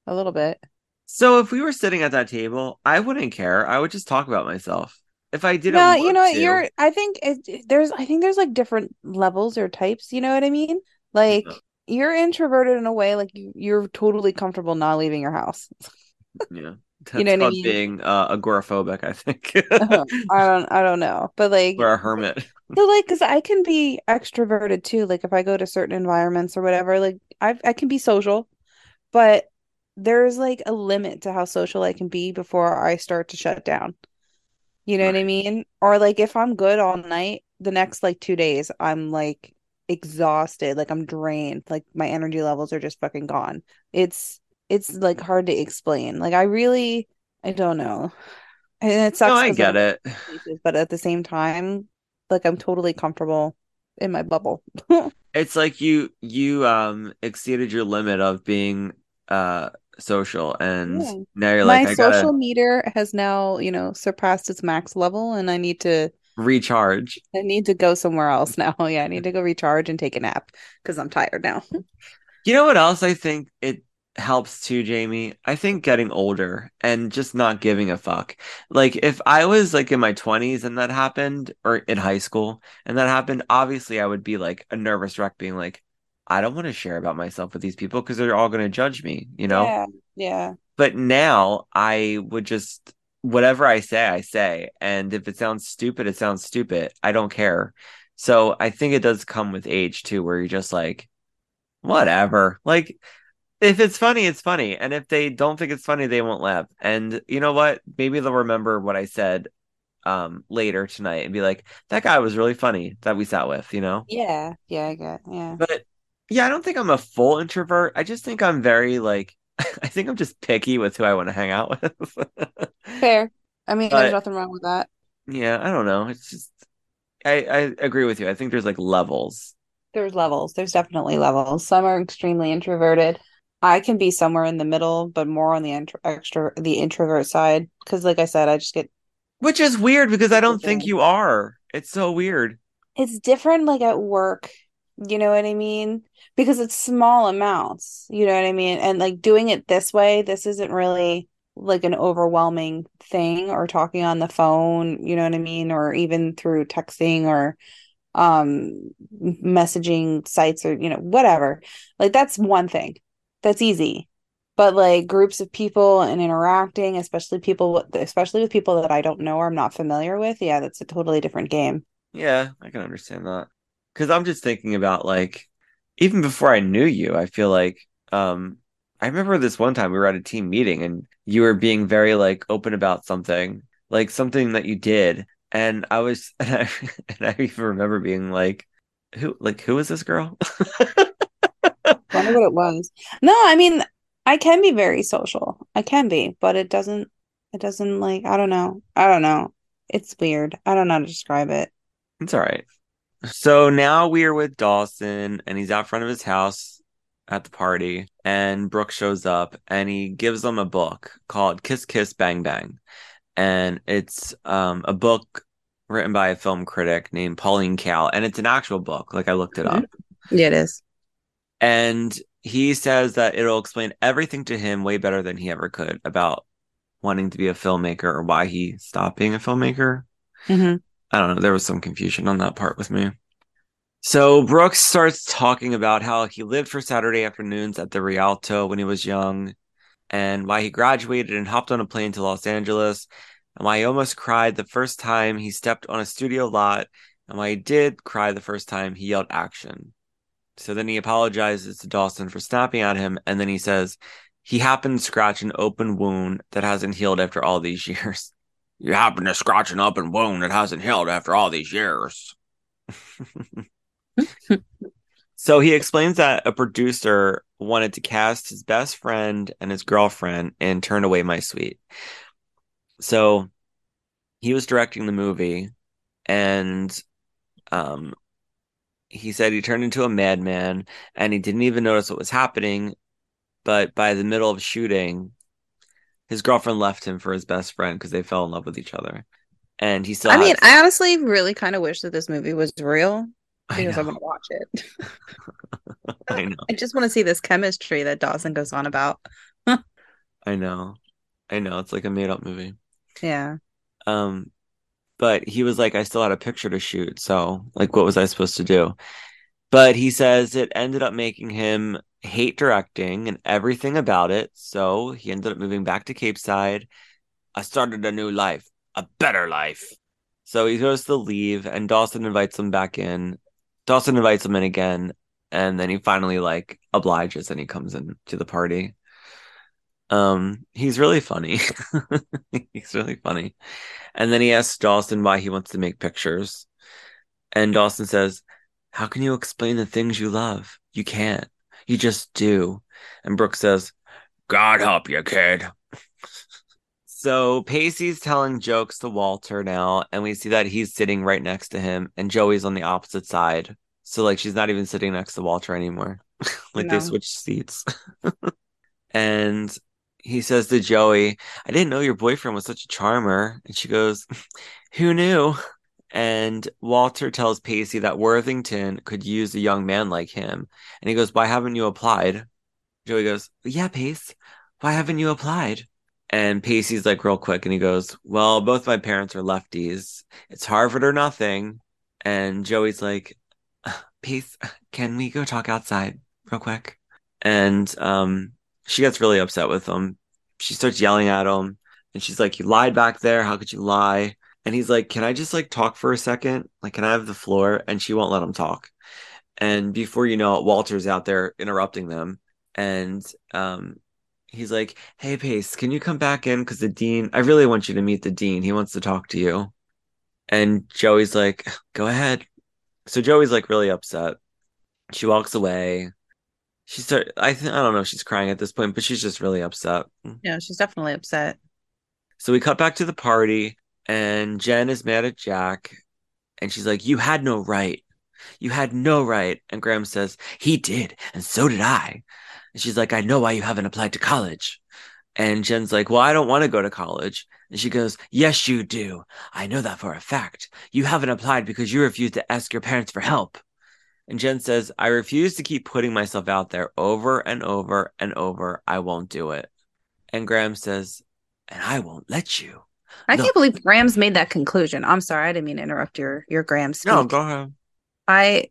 a little bit. So, if we were sitting at that table, I wouldn't care. I would just talk about myself. If I didn't No, you know, what, to, you're. I think it, there's. I think there's like different levels or types. You know what I mean? Like Yeah. you're introverted in a way, like you, you're totally comfortable not leaving your house. [laughs] yeah, that's know what I mean? being uh, agoraphobic. I think, I don't. I don't know, but like, or a hermit. so like, because I can be extroverted too. Like if I go to certain environments or whatever, like I I can be social, but there's like a limit to how social I can be before I start to shut down. You know what I mean? Or like if I'm good all night, the next like two days, I'm like exhausted, like I'm drained, like my energy levels are just fucking gone. It's it's like hard to explain. Like I really, I don't know. And it sucks. No, I get I'm it. places, but at the same time, like I'm totally comfortable in my bubble. [laughs] It's like you you um exceeded your limit of being uh social and Yeah. now you're My like gotta social meter has now, you know, surpassed its max level and I need to recharge. I need to go somewhere else now. [laughs] Yeah, I need to go recharge and take a nap because I'm tired now. [laughs] You know what else I think it helps too, Jamie? I think getting older and just not giving a fuck. Like if I was like in my 20s and that happened, or in high school and that happened, obviously I would be like a nervous wreck being like, I don't want to share about myself with these people because they're all going to judge me, you know? Yeah. Yeah. But now I would just whatever I say, I say. And if it sounds stupid, it sounds stupid. I don't care. So I think it does come with age too, where you're just like, whatever. Like if it's funny, it's funny. And if they don't think it's funny, they won't laugh. And you know what? Maybe they'll remember what I said um later tonight and be like, that guy was really funny that we sat with, you know? Yeah. Yeah, I get. Yeah. But yeah, I don't think I'm a full introvert. I just think I'm very like [laughs] I think I'm just picky with who I want to hang out with. [laughs] Fair. I mean, But- there's nothing wrong with that. yeah, I don't know. It's just I I agree with you. I think there's like levels. There's levels. There's definitely levels. Some are extremely introverted. I can be somewhere in the middle, but more on the intro extra the introvert side. Because, like I said, I just get Which is weird because I don't think you are. It's so weird. it's different like at work you know what i mean? Because it's small amounts you know what i mean? And like doing it this way this isn't really like an overwhelming thing or talking on the phone you know what i mean? Or even through texting or um messaging sites or you know whatever. Like that's one thing. That's easy. But like groups of people and interacting especially people especially with people that i don't know or i'm not familiar with yeah that's a totally different game. Yeah, I can understand that. Cuz I'm just thinking about like even before I knew you, I feel like um I remember this one time we were at a team meeting and you were being very like open about something, like something that you did. And I was [laughs] and I, and I even remember being like who like who is this girl? I [laughs] wonder what it was. No, I mean, I can be very social. I can be, but it doesn't, it doesn't like, I don't know. I don't know. It's weird. I don't know how to describe it. It's all right. So now we are with Dawson, and he's out front of his house at the party, and Brooke shows up, and he gives them a book called Kiss Kiss Bang Bang, and it's um a book written by a film critic named Pauline Kael, and it's an actual book. Like I looked it up, Yeah, it is. and he says that it'll explain everything to him way better than he ever could about wanting to be a filmmaker or why he stopped being a filmmaker. hmm I don't know. There was some confusion on that part with me. So Brooks starts talking about how he lived for Saturday afternoons at the Rialto when he was young, and why he graduated and hopped on a plane to Los Angeles, and why he almost cried the first time he stepped on a studio lot, and why he did cry the first time he yelled action. So then he apologizes to Dawson for snapping at him, and then he says he happened to scratch an open wound that hasn't healed after all these [laughs] years. You happen to scratch an open wound that hasn't healed after all these years. [laughs] so he explains that a producer wanted to cast his best friend and his girlfriend and Turn Away My Sweet. So he was directing the movie and um he said he turned into a madman and he didn't even notice what was happening but by the middle of shooting his girlfriend left him for his best friend because they fell in love with each other. And he still I mean, I honestly really kind of wish that this movie was real I because I, know, want to watch it. [laughs] I know. I just want to see this chemistry that Dawson goes on about. [laughs] I know. I know. It's like a made up movie. Yeah. um but he was like I still had a picture to shoot so like what was I supposed to do but he says it ended up making him hate directing and everything about it. So he ended up moving back to Capeside. I started a new life a better life. So he goes to leave and Dawson invites him back in. Dawson invites him in again and then he finally like obliges and he comes in to the party. Um he's really funny. [laughs] He's really funny. And then he asks Dawson why he wants to make pictures. And Dawson says, How can you explain the things you love? You can't. You just do. And Brooke says, God help you, kid. so Pacey's telling jokes to Walter now, and we see that he's sitting right next to him, and Joey's on the opposite side. So, like, she's not even sitting next to Walter anymore. [laughs] like, they switched seats. [laughs] And he says to Joey, I didn't know your boyfriend was such a charmer. And she goes, Who knew? And Walter tells Pacey that Worthington could use a young man like him. And he goes, Why haven't you applied? Joey goes, Yeah, Pace, why haven't you applied? And Pacey's like, real quick, and he goes, Well, both my parents are lefties. It's Harvard or nothing. And Joey's like, [sighs] Pace, can we go talk outside real quick? And um, she gets really upset with him. She starts yelling at him, and she's like, You lied back there. How could you lie? And he's like, Can I just like talk for a second? Like, can I have the floor? And she won't let him talk. And before you know it, Walter's out there interrupting them. And um, he's like, Hey, Pace, can you come back in? Because the dean, I really want you to meet the dean. He wants to talk to you. And Joey's like, Go ahead. So Joey's like really upset. She walks away. She start I think I don't know if she's crying at this point, but she's just really upset. Yeah, she's definitely upset. So we cut back to the party and Jen is mad at Jack and she's like, You had no right. You had no right. And Grams says, He did, and so did I. And she's like, I know why you haven't applied to college. And Jen's like, Well, I don't want to go to college. And she goes, Yes, you do. I know that for a fact. You haven't applied because you refused to ask your parents for help. And Jen says, I refuse to keep putting myself out there over and over and over. I won't do it. And Grams says, And I won't let you. I No. can't believe Grams made that conclusion. I'm sorry, I didn't mean to interrupt your your Graham speak. No, go ahead. I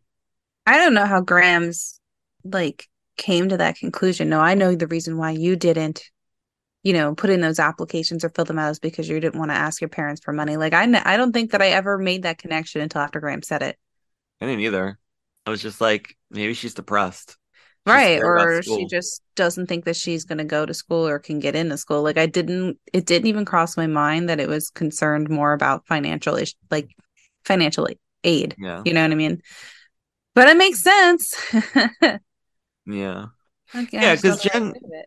I don't know how Grams like came to that conclusion. No, I know the reason why you didn't, you know, put in those applications or fill them out is because you didn't want to ask your parents for money. Like I I don't think that I ever made that connection until after Grams said it. I didn't either. I was just like, maybe she's depressed. Right or she just doesn't think that she's going to go to school or can get into school like i didn't it didn't even cross my mind that it was concerned more about financial ish like financial aid Yeah. you know what i mean but it makes sense [laughs] Yeah. Okay, Yeah, I just don't 'cause know Jen- how to do it.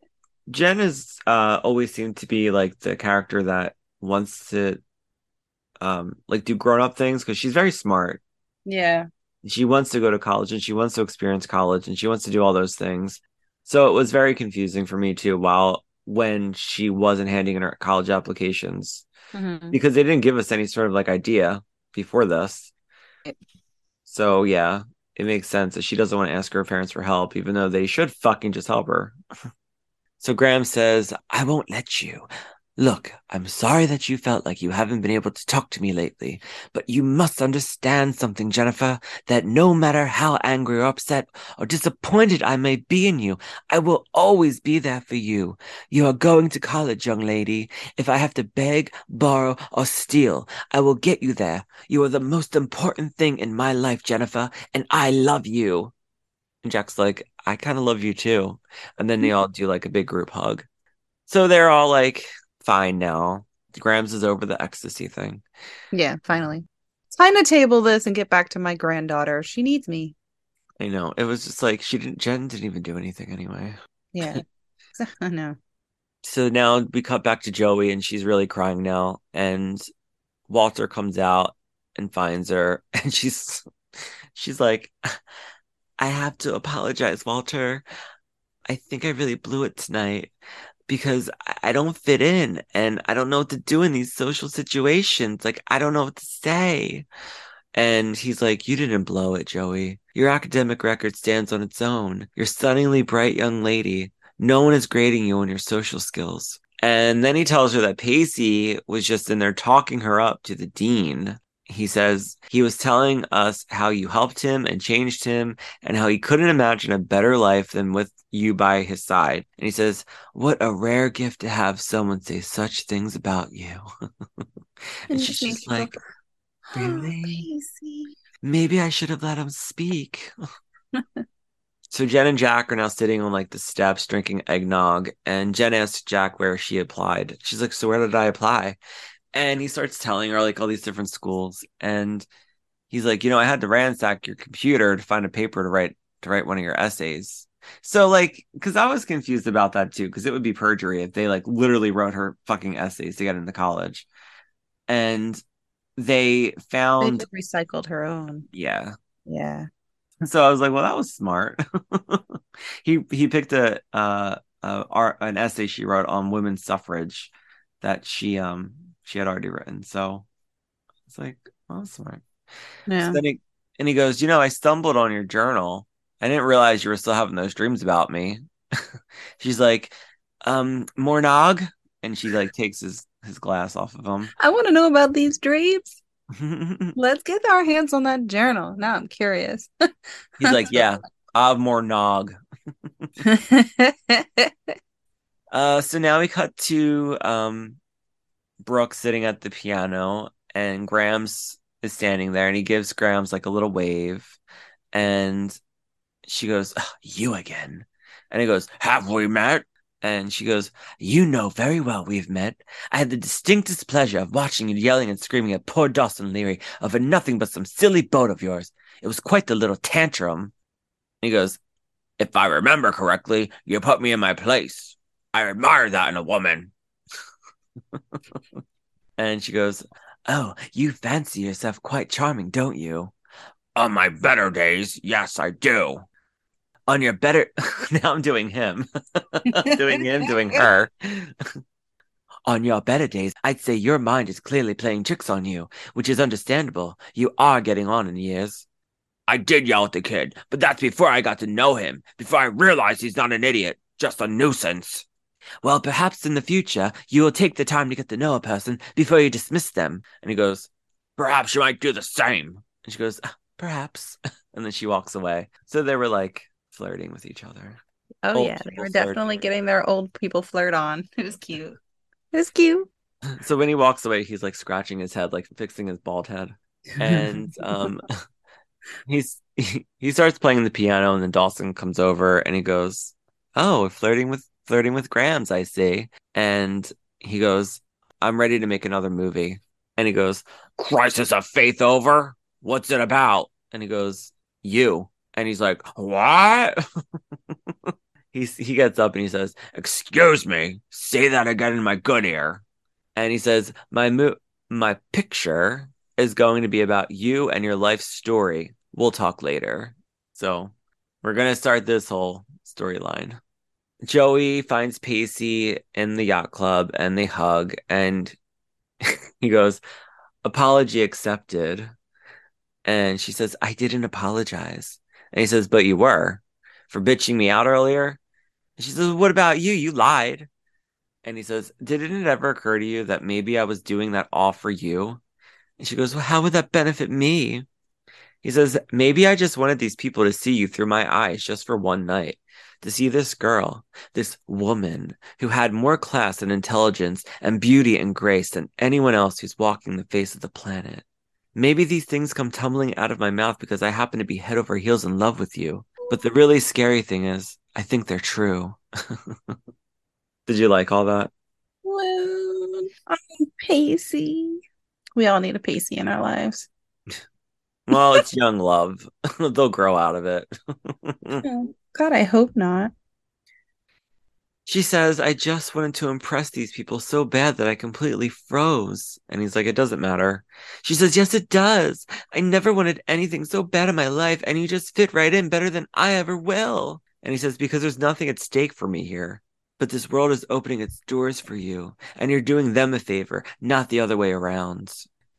Jen is uh always seemed to be like the character that wants to um like do grown up things because she's very smart. yeah She wants to go to college and she wants to experience college and she wants to do all those things. So it was very confusing for me too while when she wasn't handing in her college applications Mhm. because they didn't give us any sort of like idea before this. So yeah, it makes sense that she doesn't want to ask her parents for help, even though they should fucking just help her. [laughs] so Grams says, I won't let you. Look, I'm sorry that you felt like you haven't been able to talk to me lately, but you must understand something, Jennifer, that no matter how angry or upset or disappointed I may be in you, I will always be there for you. You are going to college, young lady. If I have to beg, borrow, or steal, I will get you there. You are the most important thing in my life, Jennifer, and I love you. And Jack's like, I kind of love you too. And then they mm-hmm. all do like a big group hug. So they're all like, fine now. Grams is over the ecstasy thing. yeah finally it's time to table this and get back to my granddaughter she needs me I know. It was just like she didn't Jen didn't even do anything anyway. yeah [laughs] [laughs] i know So now we cut back to Joey and she's really crying now. And Walter comes out and finds her [laughs] and she's she's like, I have to apologize, Walter. I think I really blew it tonight because I- don't fit in and I don't know what to do in these social situations. Like I don't know what to say. And he's like, You didn't blow it, Joey. Your academic record stands on its own. You're stunningly bright young lady. No one is grading you on your social skills. And then he tells her that Pacey was just in there talking her up to the dean. He says he was telling us how you helped him and changed him and how he couldn't imagine a better life than with you by his side. And he says, What a rare gift to have someone say such things about you. [laughs] and It she's just like, [gasps] Really? Maybe I should have let him speak. [laughs] so Jen and Jack are now sitting on like the steps drinking eggnog, and Jen asks Jack where she applied. She's like, "So where did I apply?" And he starts telling her like all these different schools, and he's like, "You know, I had to ransack your computer to find a paper to write to write one of your essays." So like, because I was confused about that too, because it would be perjury if they like literally wrote her fucking essays to get into college, and they They found just recycled her own yeah yeah so I was like, well, that was smart. [laughs] he he picked a uh uh, art, an essay she wrote on women's suffrage that she um she had already written. So it's like, oh, smart. Yeah. So then he and he goes, you know, I stumbled on your journal. I didn't realize you were still having those dreams about me. [laughs] She's like, um, Mornog, and she like takes his his glass off of him. I want to know about these dreams. [laughs] Let's get our hands on that journal. Now I'm curious. [laughs] He's like, yeah, I've more nog. Uh, so now we cut to um Brooke sitting at the piano, and Grams is standing there, and he gives Grams like a little wave, and she goes, "Ugh, "You again?" And he goes, "Have we met?" And she goes, You know very well we've met. I had the distinctest pleasure of watching you yelling and screaming at poor Dawson Leery over nothing but some silly boat of yours. It was quite the little tantrum. And he goes, If I remember correctly, you put me in my place. I admire that in a woman. And she goes, Oh, you fancy yourself quite charming, don't you? On my better days, yes, I do. On your better, [laughs] now I'm doing him, [laughs] doing him, doing her. [laughs] on your better days, I'd say your mind is clearly playing tricks on you, which is understandable. You are getting on in years. I did yell at the kid, but that's before I got to know him, before I realized he's not an idiot, just a nuisance. Well, perhaps in the future you will take the time to get to know a person before you dismiss them. And he goes, Perhaps you might do the same. And she goes, Perhaps. [laughs] And then she walks away. So they were like flirting with each other. oh Old yeah, they were definitely getting their old people flirt on. [laughs] It was cute. It was cute. [laughs] So when he walks away, he's like scratching his head, like fixing his bald head. And um he's he, he starts playing the piano and then Dawson comes over and he goes, "Oh, flirting with flirting with Grams, I see." And he goes, "I'm ready to make another movie." And he goes, "Crisis of Faith over? What's it about?" And he goes, "You." And he's like, "What?" [laughs] He's, he gets up and he says, "Excuse me, say that again in my good ear." And he says, "My mo- my picture is going to be about you and your life story. We'll talk later." So, we're going to start this whole storyline. Joey finds Pacey in the yacht club and they hug and [laughs] he goes, "Apology accepted." And she says, "I didn't apologize." And he says, "But you were for bitching me out earlier." And she says, What about you? You lied. And he says, Didn't it ever occur to you that maybe I was doing that all for you? And she goes, Well, how would that benefit me? He says, Maybe I just wanted these people to see you through my eyes just for one night. To see this girl, this woman who had more class and intelligence and beauty and grace than anyone else who's walking the face of the planet. Maybe these things come tumbling out of my mouth because I happen to be head over heels in love with you. But the really scary thing is, I think they're true. [laughs] Did you like all that? Well, I'm Pacey. We all need a Pacey in our lives. [laughs] Well, it's young love. [laughs] They'll grow out of it. Oh, God, I hope not. she says, I just wanted to impress these people so bad that I completely froze. And he's like, It doesn't matter. She says, Yes, it does. I never wanted anything so bad in my life, and you just fit right in better than I ever will. And he says, Because there's nothing at stake for me here. But this world is opening its doors for you, and you're doing them a favor, not the other way around.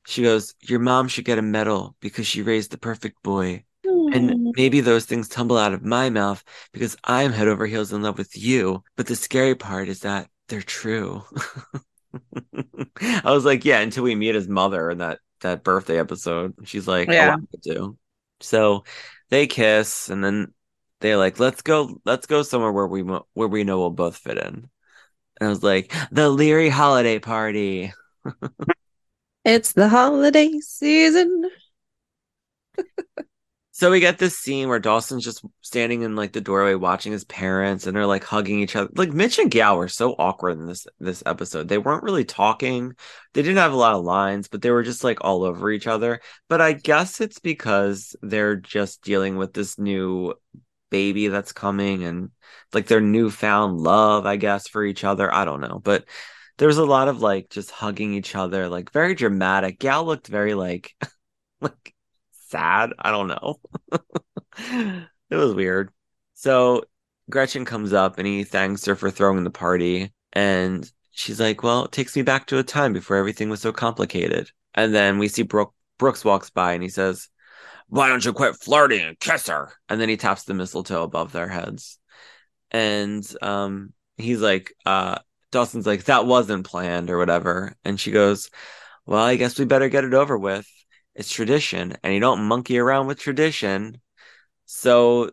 She goes, Your mom should get a medal because she raised the perfect boy. And maybe those things tumble out of my mouth because I'm head over heels in love with you. But the scary part is that they're true. [laughs] I was like, yeah, until we meet his mother in that that birthday episode. She's like, oh, Yeah. I do. So they kiss, and then they're like, let's go, let's go somewhere where we where we know we'll both fit in. And I was like, the Leery holiday party. [laughs] It's the holiday season. [laughs] So we get this scene where Dawson's just standing in like the doorway watching his parents and they're like hugging each other. Like Mitch and Gail were so awkward in this this episode. They weren't really talking. They didn't have a lot of lines, but they were just like all over each other. But I guess it's because they're just dealing with this new baby that's coming and like their newfound love, I guess, for each other. I don't know. But there was a lot of like just hugging each other, like very dramatic. Gail looked very like [laughs] like sad. I don't know. [laughs] it was weird. So Gretchen comes up and he thanks her for throwing the party. And she's like, Well, it takes me back to a time before everything was so complicated. And then we see Brooke, Brooks walks by and he says, Why don't you quit flirting and kiss her? And then he taps the mistletoe above their heads. And um, he's like, uh, Dawson's like, That wasn't planned or whatever. And she goes, Well, I guess we better get it over with. It's tradition, and you don't monkey around with tradition. So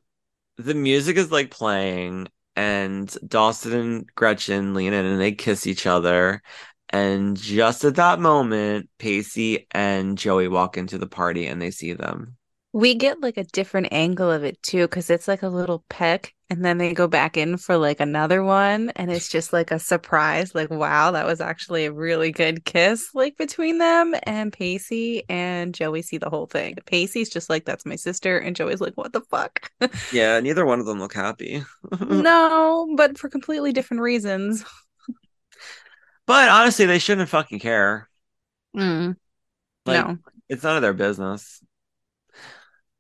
the music is like playing, and Dawson and Gretchen lean in and they kiss each other. And just at that moment, Pacey and Joey walk into the party and they see them. We get like a different angle of it too, because it's like a little peck, and then they go back in for like another one, and it's just like a surprise. Like, wow, that was actually a really good kiss, like between them. And Pacey and Joey see the whole thing. Pacey's just like, "That's my sister," and Joey's like, "What the fuck?" Yeah, [laughs] neither one of them look happy. [laughs] no, but for completely different reasons. But honestly, they shouldn't fucking care. Mm, Like, no. it's none of their business.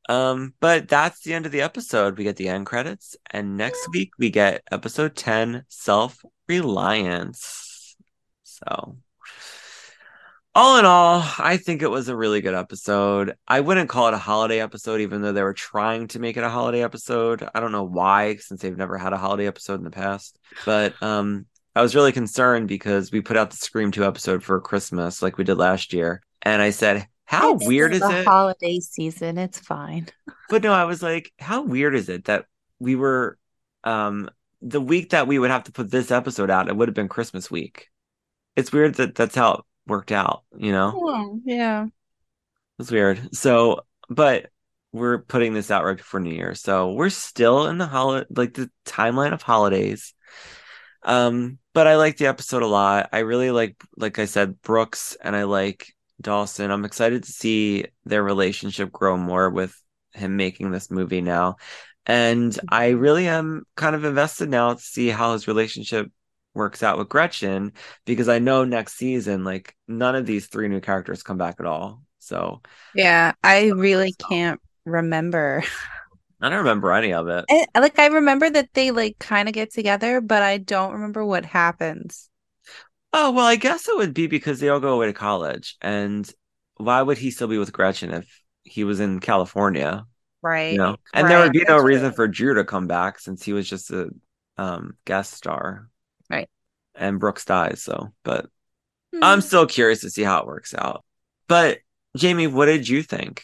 Um, but that's the end of the episode. We get the end credits, and next week we get episode 10, Self Reliance. So, all in all, I think it was a really good episode. I wouldn't call it a holiday episode, even though they were trying to make it a holiday episode. I don't know why, since they've never had a holiday episode in the past. But um, I was really concerned because we put out the Scream 2 episode for Christmas, like we did last year. And I said, How It's weird is the it? holiday season. It's fine. But no, I was like, how weird is it that we were um the week that we would have to put this episode out, it would have been Christmas week. It's weird that that's how it worked out, you know? Oh, yeah. It's weird. So, but we're putting this out right before New Year. So we're still in the holiday like the timeline of holidays. Um, but I like the episode a lot. I really like like I said, Brooks and I like Dawson. I'm excited to see their relationship grow more with him making this movie now. And I really am kind of invested now to see how his relationship works out with Gretchen because I know next season, like none of these three new characters come back at all. So Yeah, I really can't remember. I don't remember any of it. I, like I remember that they like kind of get together, but I don't remember what happens. Oh, well, I guess it would be because they all go away to college. And why would he still be with Gretchen if he was in California? Right. You know? And there would be no that's reason right. for Drew to come back since he was just a um guest star. Right. And Brooks dies, so but Hmm. I'm still curious to see how it works out. But Jamie, what did you think?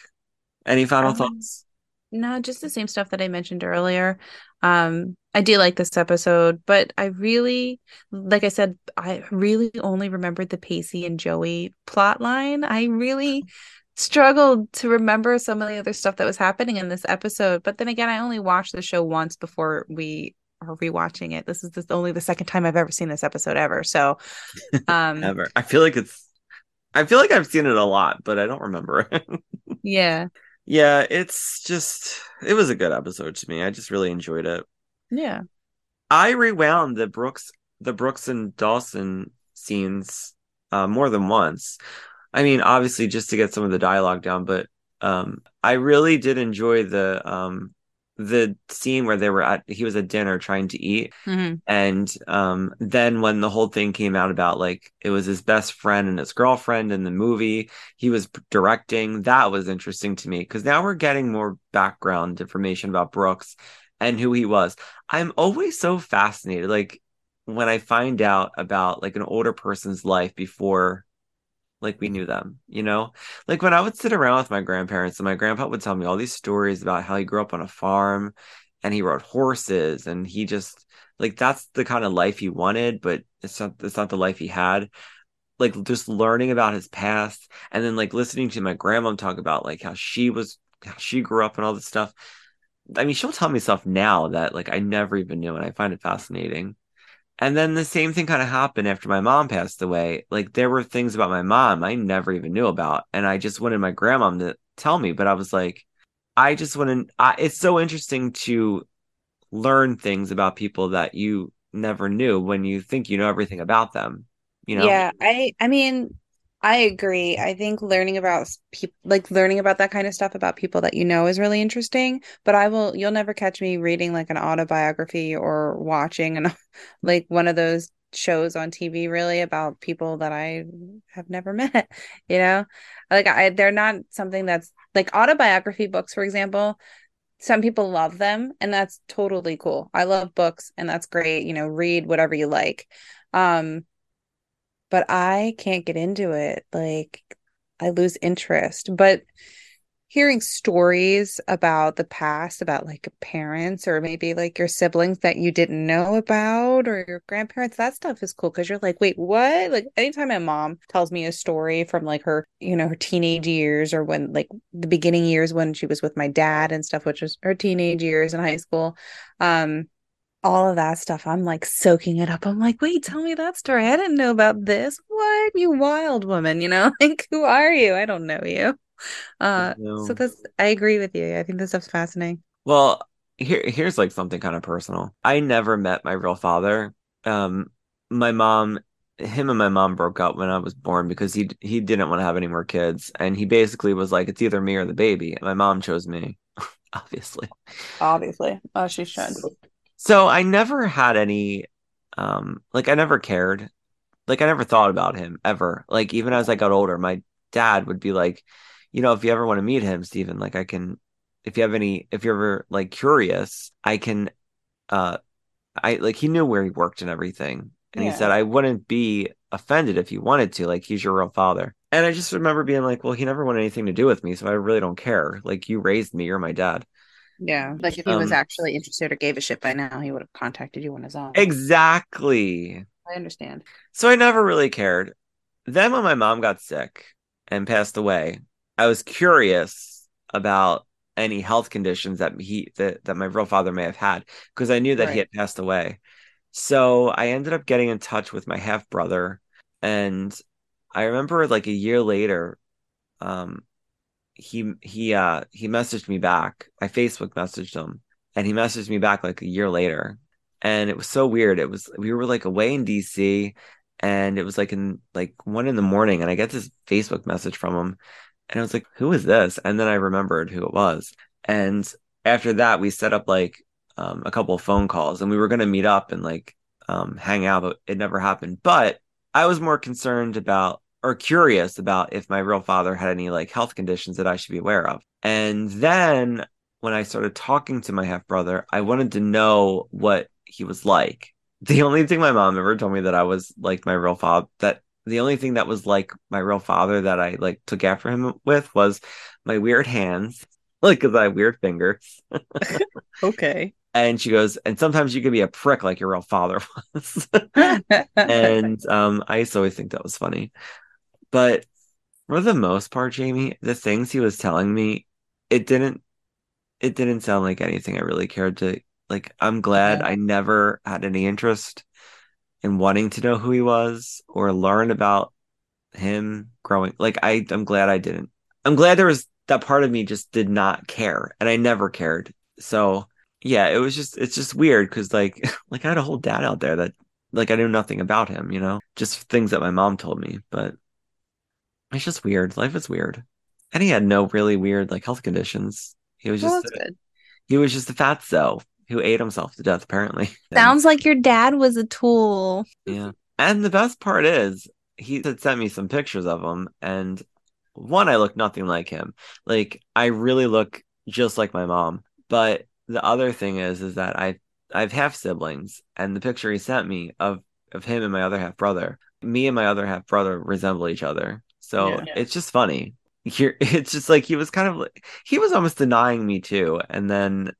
Any final Um, thoughts? No, just the same stuff that I mentioned earlier. Um, I do like this episode, but I really, like I said, I really only remembered the Pacey and Joey plot line. I really struggled to remember some of the other stuff that was happening in this episode. But then again, I only watched the show once before we are rewatching it. This is the, only the second time I've ever seen this episode ever. So, [laughs] um, Ever. I feel like it's I feel like I've seen it a lot, but I don't remember it. [laughs] yeah, yeah, it's just it was a good episode to me. I just really enjoyed it. Yeah. I rewound the Brooks the Brooks and Dawson scenes uh, more than once. I mean, obviously just to get some of the dialogue down, but um, I really did enjoy the um, the scene where they were at he was at dinner trying to eat Mhm. and um, then when the whole thing came out about like it was his best friend and his girlfriend in the movie he was directing that was interesting to me because now we're getting more background information about brooks and who he was. I'm always so fascinated like when i find out about like an older person's life before like we knew them you know? Like when i would sit around with my grandparents and my grandpa would tell me all these stories about how he grew up on a farm and he rode horses and he just like that's the kind of life he wanted but it's not it's not the life he had. Like just learning about his past and then like listening to my grandma talk about like how she was how she grew up and all this stuff i mean she'll tell me stuff now that like i never even knew and i find it fascinating and then the same thing kind of happened after my mom passed away like there were things about my mom i never even knew about and i just wanted my grandma to tell me but i was like I just want to. It's so interesting to learn things about people that you never knew when you think you know everything about them. You know, Yeah, I I mean, I agree. I think learning about people, like learning about that kind of stuff about people that you know is really interesting. But I will, you'll never catch me reading like an autobiography or watching and [laughs] like one of those shows on TV really about people that I have never [laughs] met. You know, like I, they're not something that's like autobiography books, for example. Some people love them, and that's totally cool. I love books, and that's great. You know, read whatever you like. Um, but I can't get into it. Like I lose interest. But hearing stories about the past, about like parents or maybe like your siblings that you didn't know about or your grandparents, that stuff is cool because you're like, wait, what? Like anytime my mom tells me a story from like her, you know, her teenage years or when like the beginning years when she was with my dad and stuff, which was her teenage years in high school. Um, all of that stuff. I'm like soaking it up. I'm like, wait, tell me that story. I didn't know about this. What? You wild woman, you know? [laughs] Like, who are you? I don't know you. Uh so this I agree with you. I think this stuff's fascinating. Well, here here's like something kind of personal. I never met my real father. Um, my mom, him and my mom broke up when I was born because he he didn't want to have any more kids, and he basically was like, it's either me or the baby. And my mom chose me, [laughs] obviously. Obviously. Oh, she should. So I never had any, um, like I never cared. Like I never thought about him ever. Like even as I got older, my dad would be like, you know, if you ever want to meet him, Stephen, like I can, if you have any, if you're ever like curious, I can, uh, I like he knew where he worked and everything. And Yeah. he said, I wouldn't be offended if you wanted to, like he's your real father. And I just remember being like, well, he never wanted anything to do with me, so I really don't care. Like you raised me, you're my dad. Yeah. Like if he was Um, actually interested or gave a shit by now, he would have contacted you on his own. Exactly. I understand. So I never really cared. Then when my mom got sick and passed away, I was curious about any health conditions that he that, that my real father may have had because I knew that he had passed away. So I ended up getting in touch with my half brother and I remember like a year later um he he uh he messaged me back. I Facebook messaged him and he messaged me back like a year later. And it was so weird. It was we were like away in DC and it was like in like one in the morning and I get this Facebook message from him and I was like, who is this? And then I remembered who it was. And after that we set up like um a couple of phone calls and we were gonna meet up and like um hang out, but it never happened. But I was more concerned about or curious about if my real father had any like health conditions that I should be aware of. And then when I started talking to my half brother, I wanted to know what he was like. [laughs] The only thing my mom ever told me that I was like my real father, that the only thing that was like my real father that I like took after him with was my weird hands, [laughs] like because I have weird fingers. [laughs] Okay. And she goes, and sometimes you can be a prick like your real father was. and um, I used to always think that was funny. But for the most part, Jamie, the things he was telling me, it didn't it didn't sound like anything I really cared to like I'm glad Yeah. I never had any interest in wanting to know who he was or learn about him growing like I I'm glad I didn't. I'm glad there was that part of me just did not care and I never cared. So yeah, it was just it's just weird because like [laughs] like I had a whole dad out there that like I knew nothing about him, you know, just things that my mom told me. But it's just weird. Life is weird, and he had no really weird like health conditions. He was well, just a, good. he was just a fatso who ate himself to death apparently. [laughs] Sounds like your dad was a tool. yeah. And the best part is he had sent me some pictures of him, and one I look nothing like him. Like I really look just like my mom. But the other thing is, is that I I've half siblings, and the picture he sent me of of him and my other half brother, me and my other half brother resemble each other. So Yeah. it's just funny. Here, [laughs] it's just like he was kind of like he was almost denying me too, and then,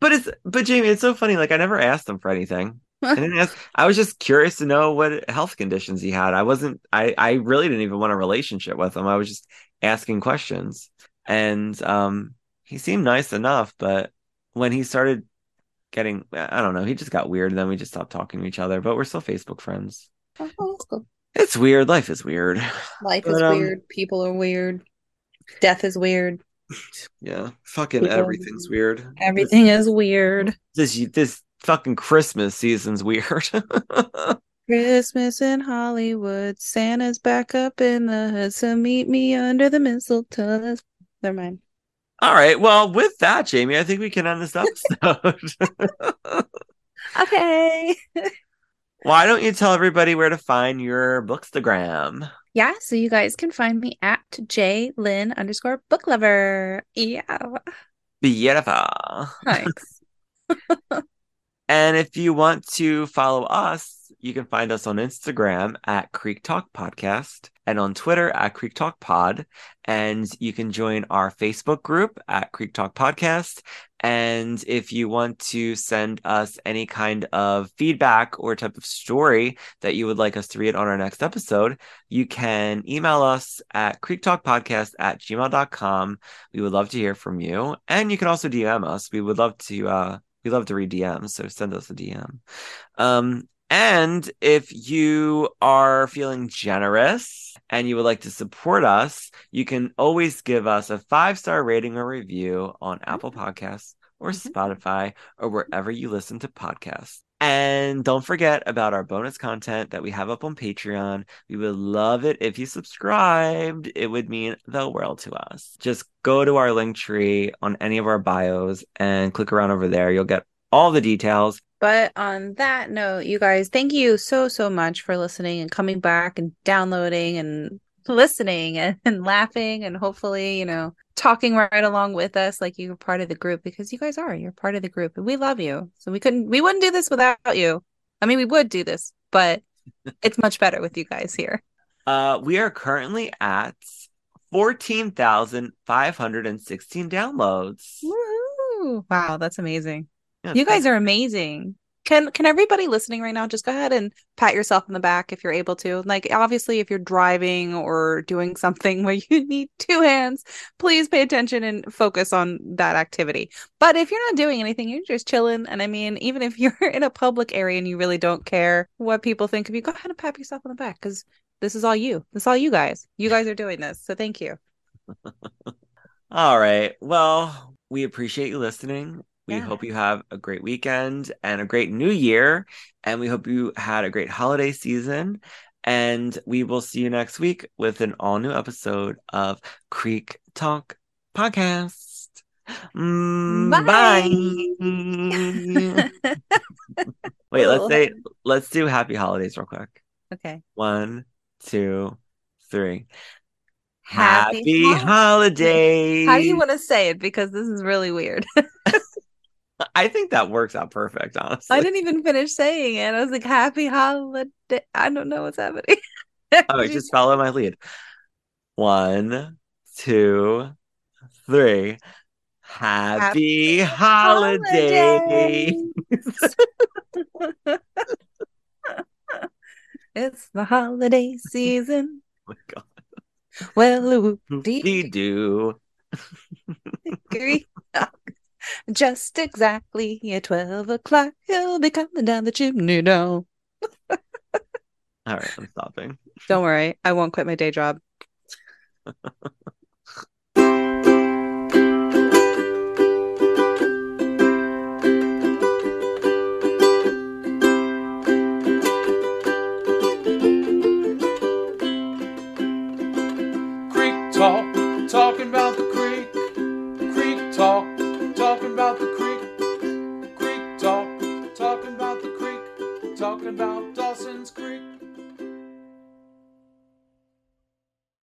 but it's but Jamie, it's so funny. Like I never asked him for anything. I [laughs] didn't ask. I was just curious to know what health conditions he had. I wasn't. I I really didn't even want a relationship with him. I was just asking questions, and um, he seemed nice enough. But when he started getting, I don't know, he just got weird. And then we just stopped talking to each other. But we're still Facebook friends. Oh, that's cool. It's weird. Life is weird. Life But, is um, weird. People are weird. Death is weird. Yeah, fucking People- everything's weird. Everything is weird. This this, this fucking Christmas season's weird. [laughs] Christmas in Hollywood. Santa's back up in the hood, so meet me under the mistletoe. Never mind. All right. Well, with that, Jamie, I think we can end this [laughs] episode. [laughs] Okay. Why don't you tell everybody where to find your bookstagram? yeah, so you guys can find me at J Lynn underscore book lover. Yeah. Beautiful. Thanks. [laughs] And if you want to follow us, you can find us on Instagram at Creek Talk Podcast and on Twitter at Creek Talk Pod. And you can join our Facebook group at Creek Talk Podcast. And if you want to send us any kind of feedback or type of story that you would like us to read on our next episode, you can email us at creektalkpodcast at gmail.com. We would love to hear from you. And you can also DM us. We would love to uh we love to read DMs, so send us a DM. Um, and if you are feeling generous and you would like to support us, you can always give us a five star rating or review on Apple Podcasts or Mhm. Spotify or wherever you listen to podcasts. And don't forget about our bonus content that we have up on Patreon. We would love it if you subscribed. It would mean the world to us. Just go to our Linktree on any of our bios and click around over there. You'll get all the details. But on that note, you guys, thank you so, so much for listening and coming back and downloading and listening and, [laughs] and laughing and hopefully, you know, talking right along with us like you're part of the group because you guys are. You're part of the group and we love you. So we couldn't, we wouldn't do this without you. I mean, we would do this, but [laughs] it's much better with you guys here. Uh, we are currently at 14,516 downloads. Woo! Wow, that's amazing. Yeah, You guys are amazing. Can can everybody listening right now just go ahead and pat yourself on the back if you're able to? Like obviously if you're driving or doing [laughs] something where you need two hands, please pay attention and focus on that activity. But if you're not doing anything, you're just chilling and I mean even if [laughs] you're in a public area and you really don't care what people think of you, go ahead and pat yourself on the back cuz this is all you. This is all you guys. You guys are doing this. So thank you. [laughs] All right. Well, we appreciate you listening. We Yeah. hope you have a great weekend and a great new year. And we hope you had a great holiday season. And we will see you next week with an all new episode of Creek Talk Podcast. Mm, bye. [laughs] Wait, let's say, let's do happy holidays real quick. okay. One, two, three. Happy Happy hol- holidays. How do you want to say it because this is really weird. [laughs] I think that works out perfect, honestly. I didn't even finish saying it. I was like, happy holiday. I don't know what's happening. [laughs] Oh, just follow my lead. One, two, three. Happy, holiday. [laughs] it's the holiday season. [laughs] Oh my God. Well, Dee doo. Just exactly at 12 o'clock, he'll be coming down the chimney down. All right, I'm stopping. Don't worry, I won't quit my day job. [laughs] Talking about Dawson's Creek.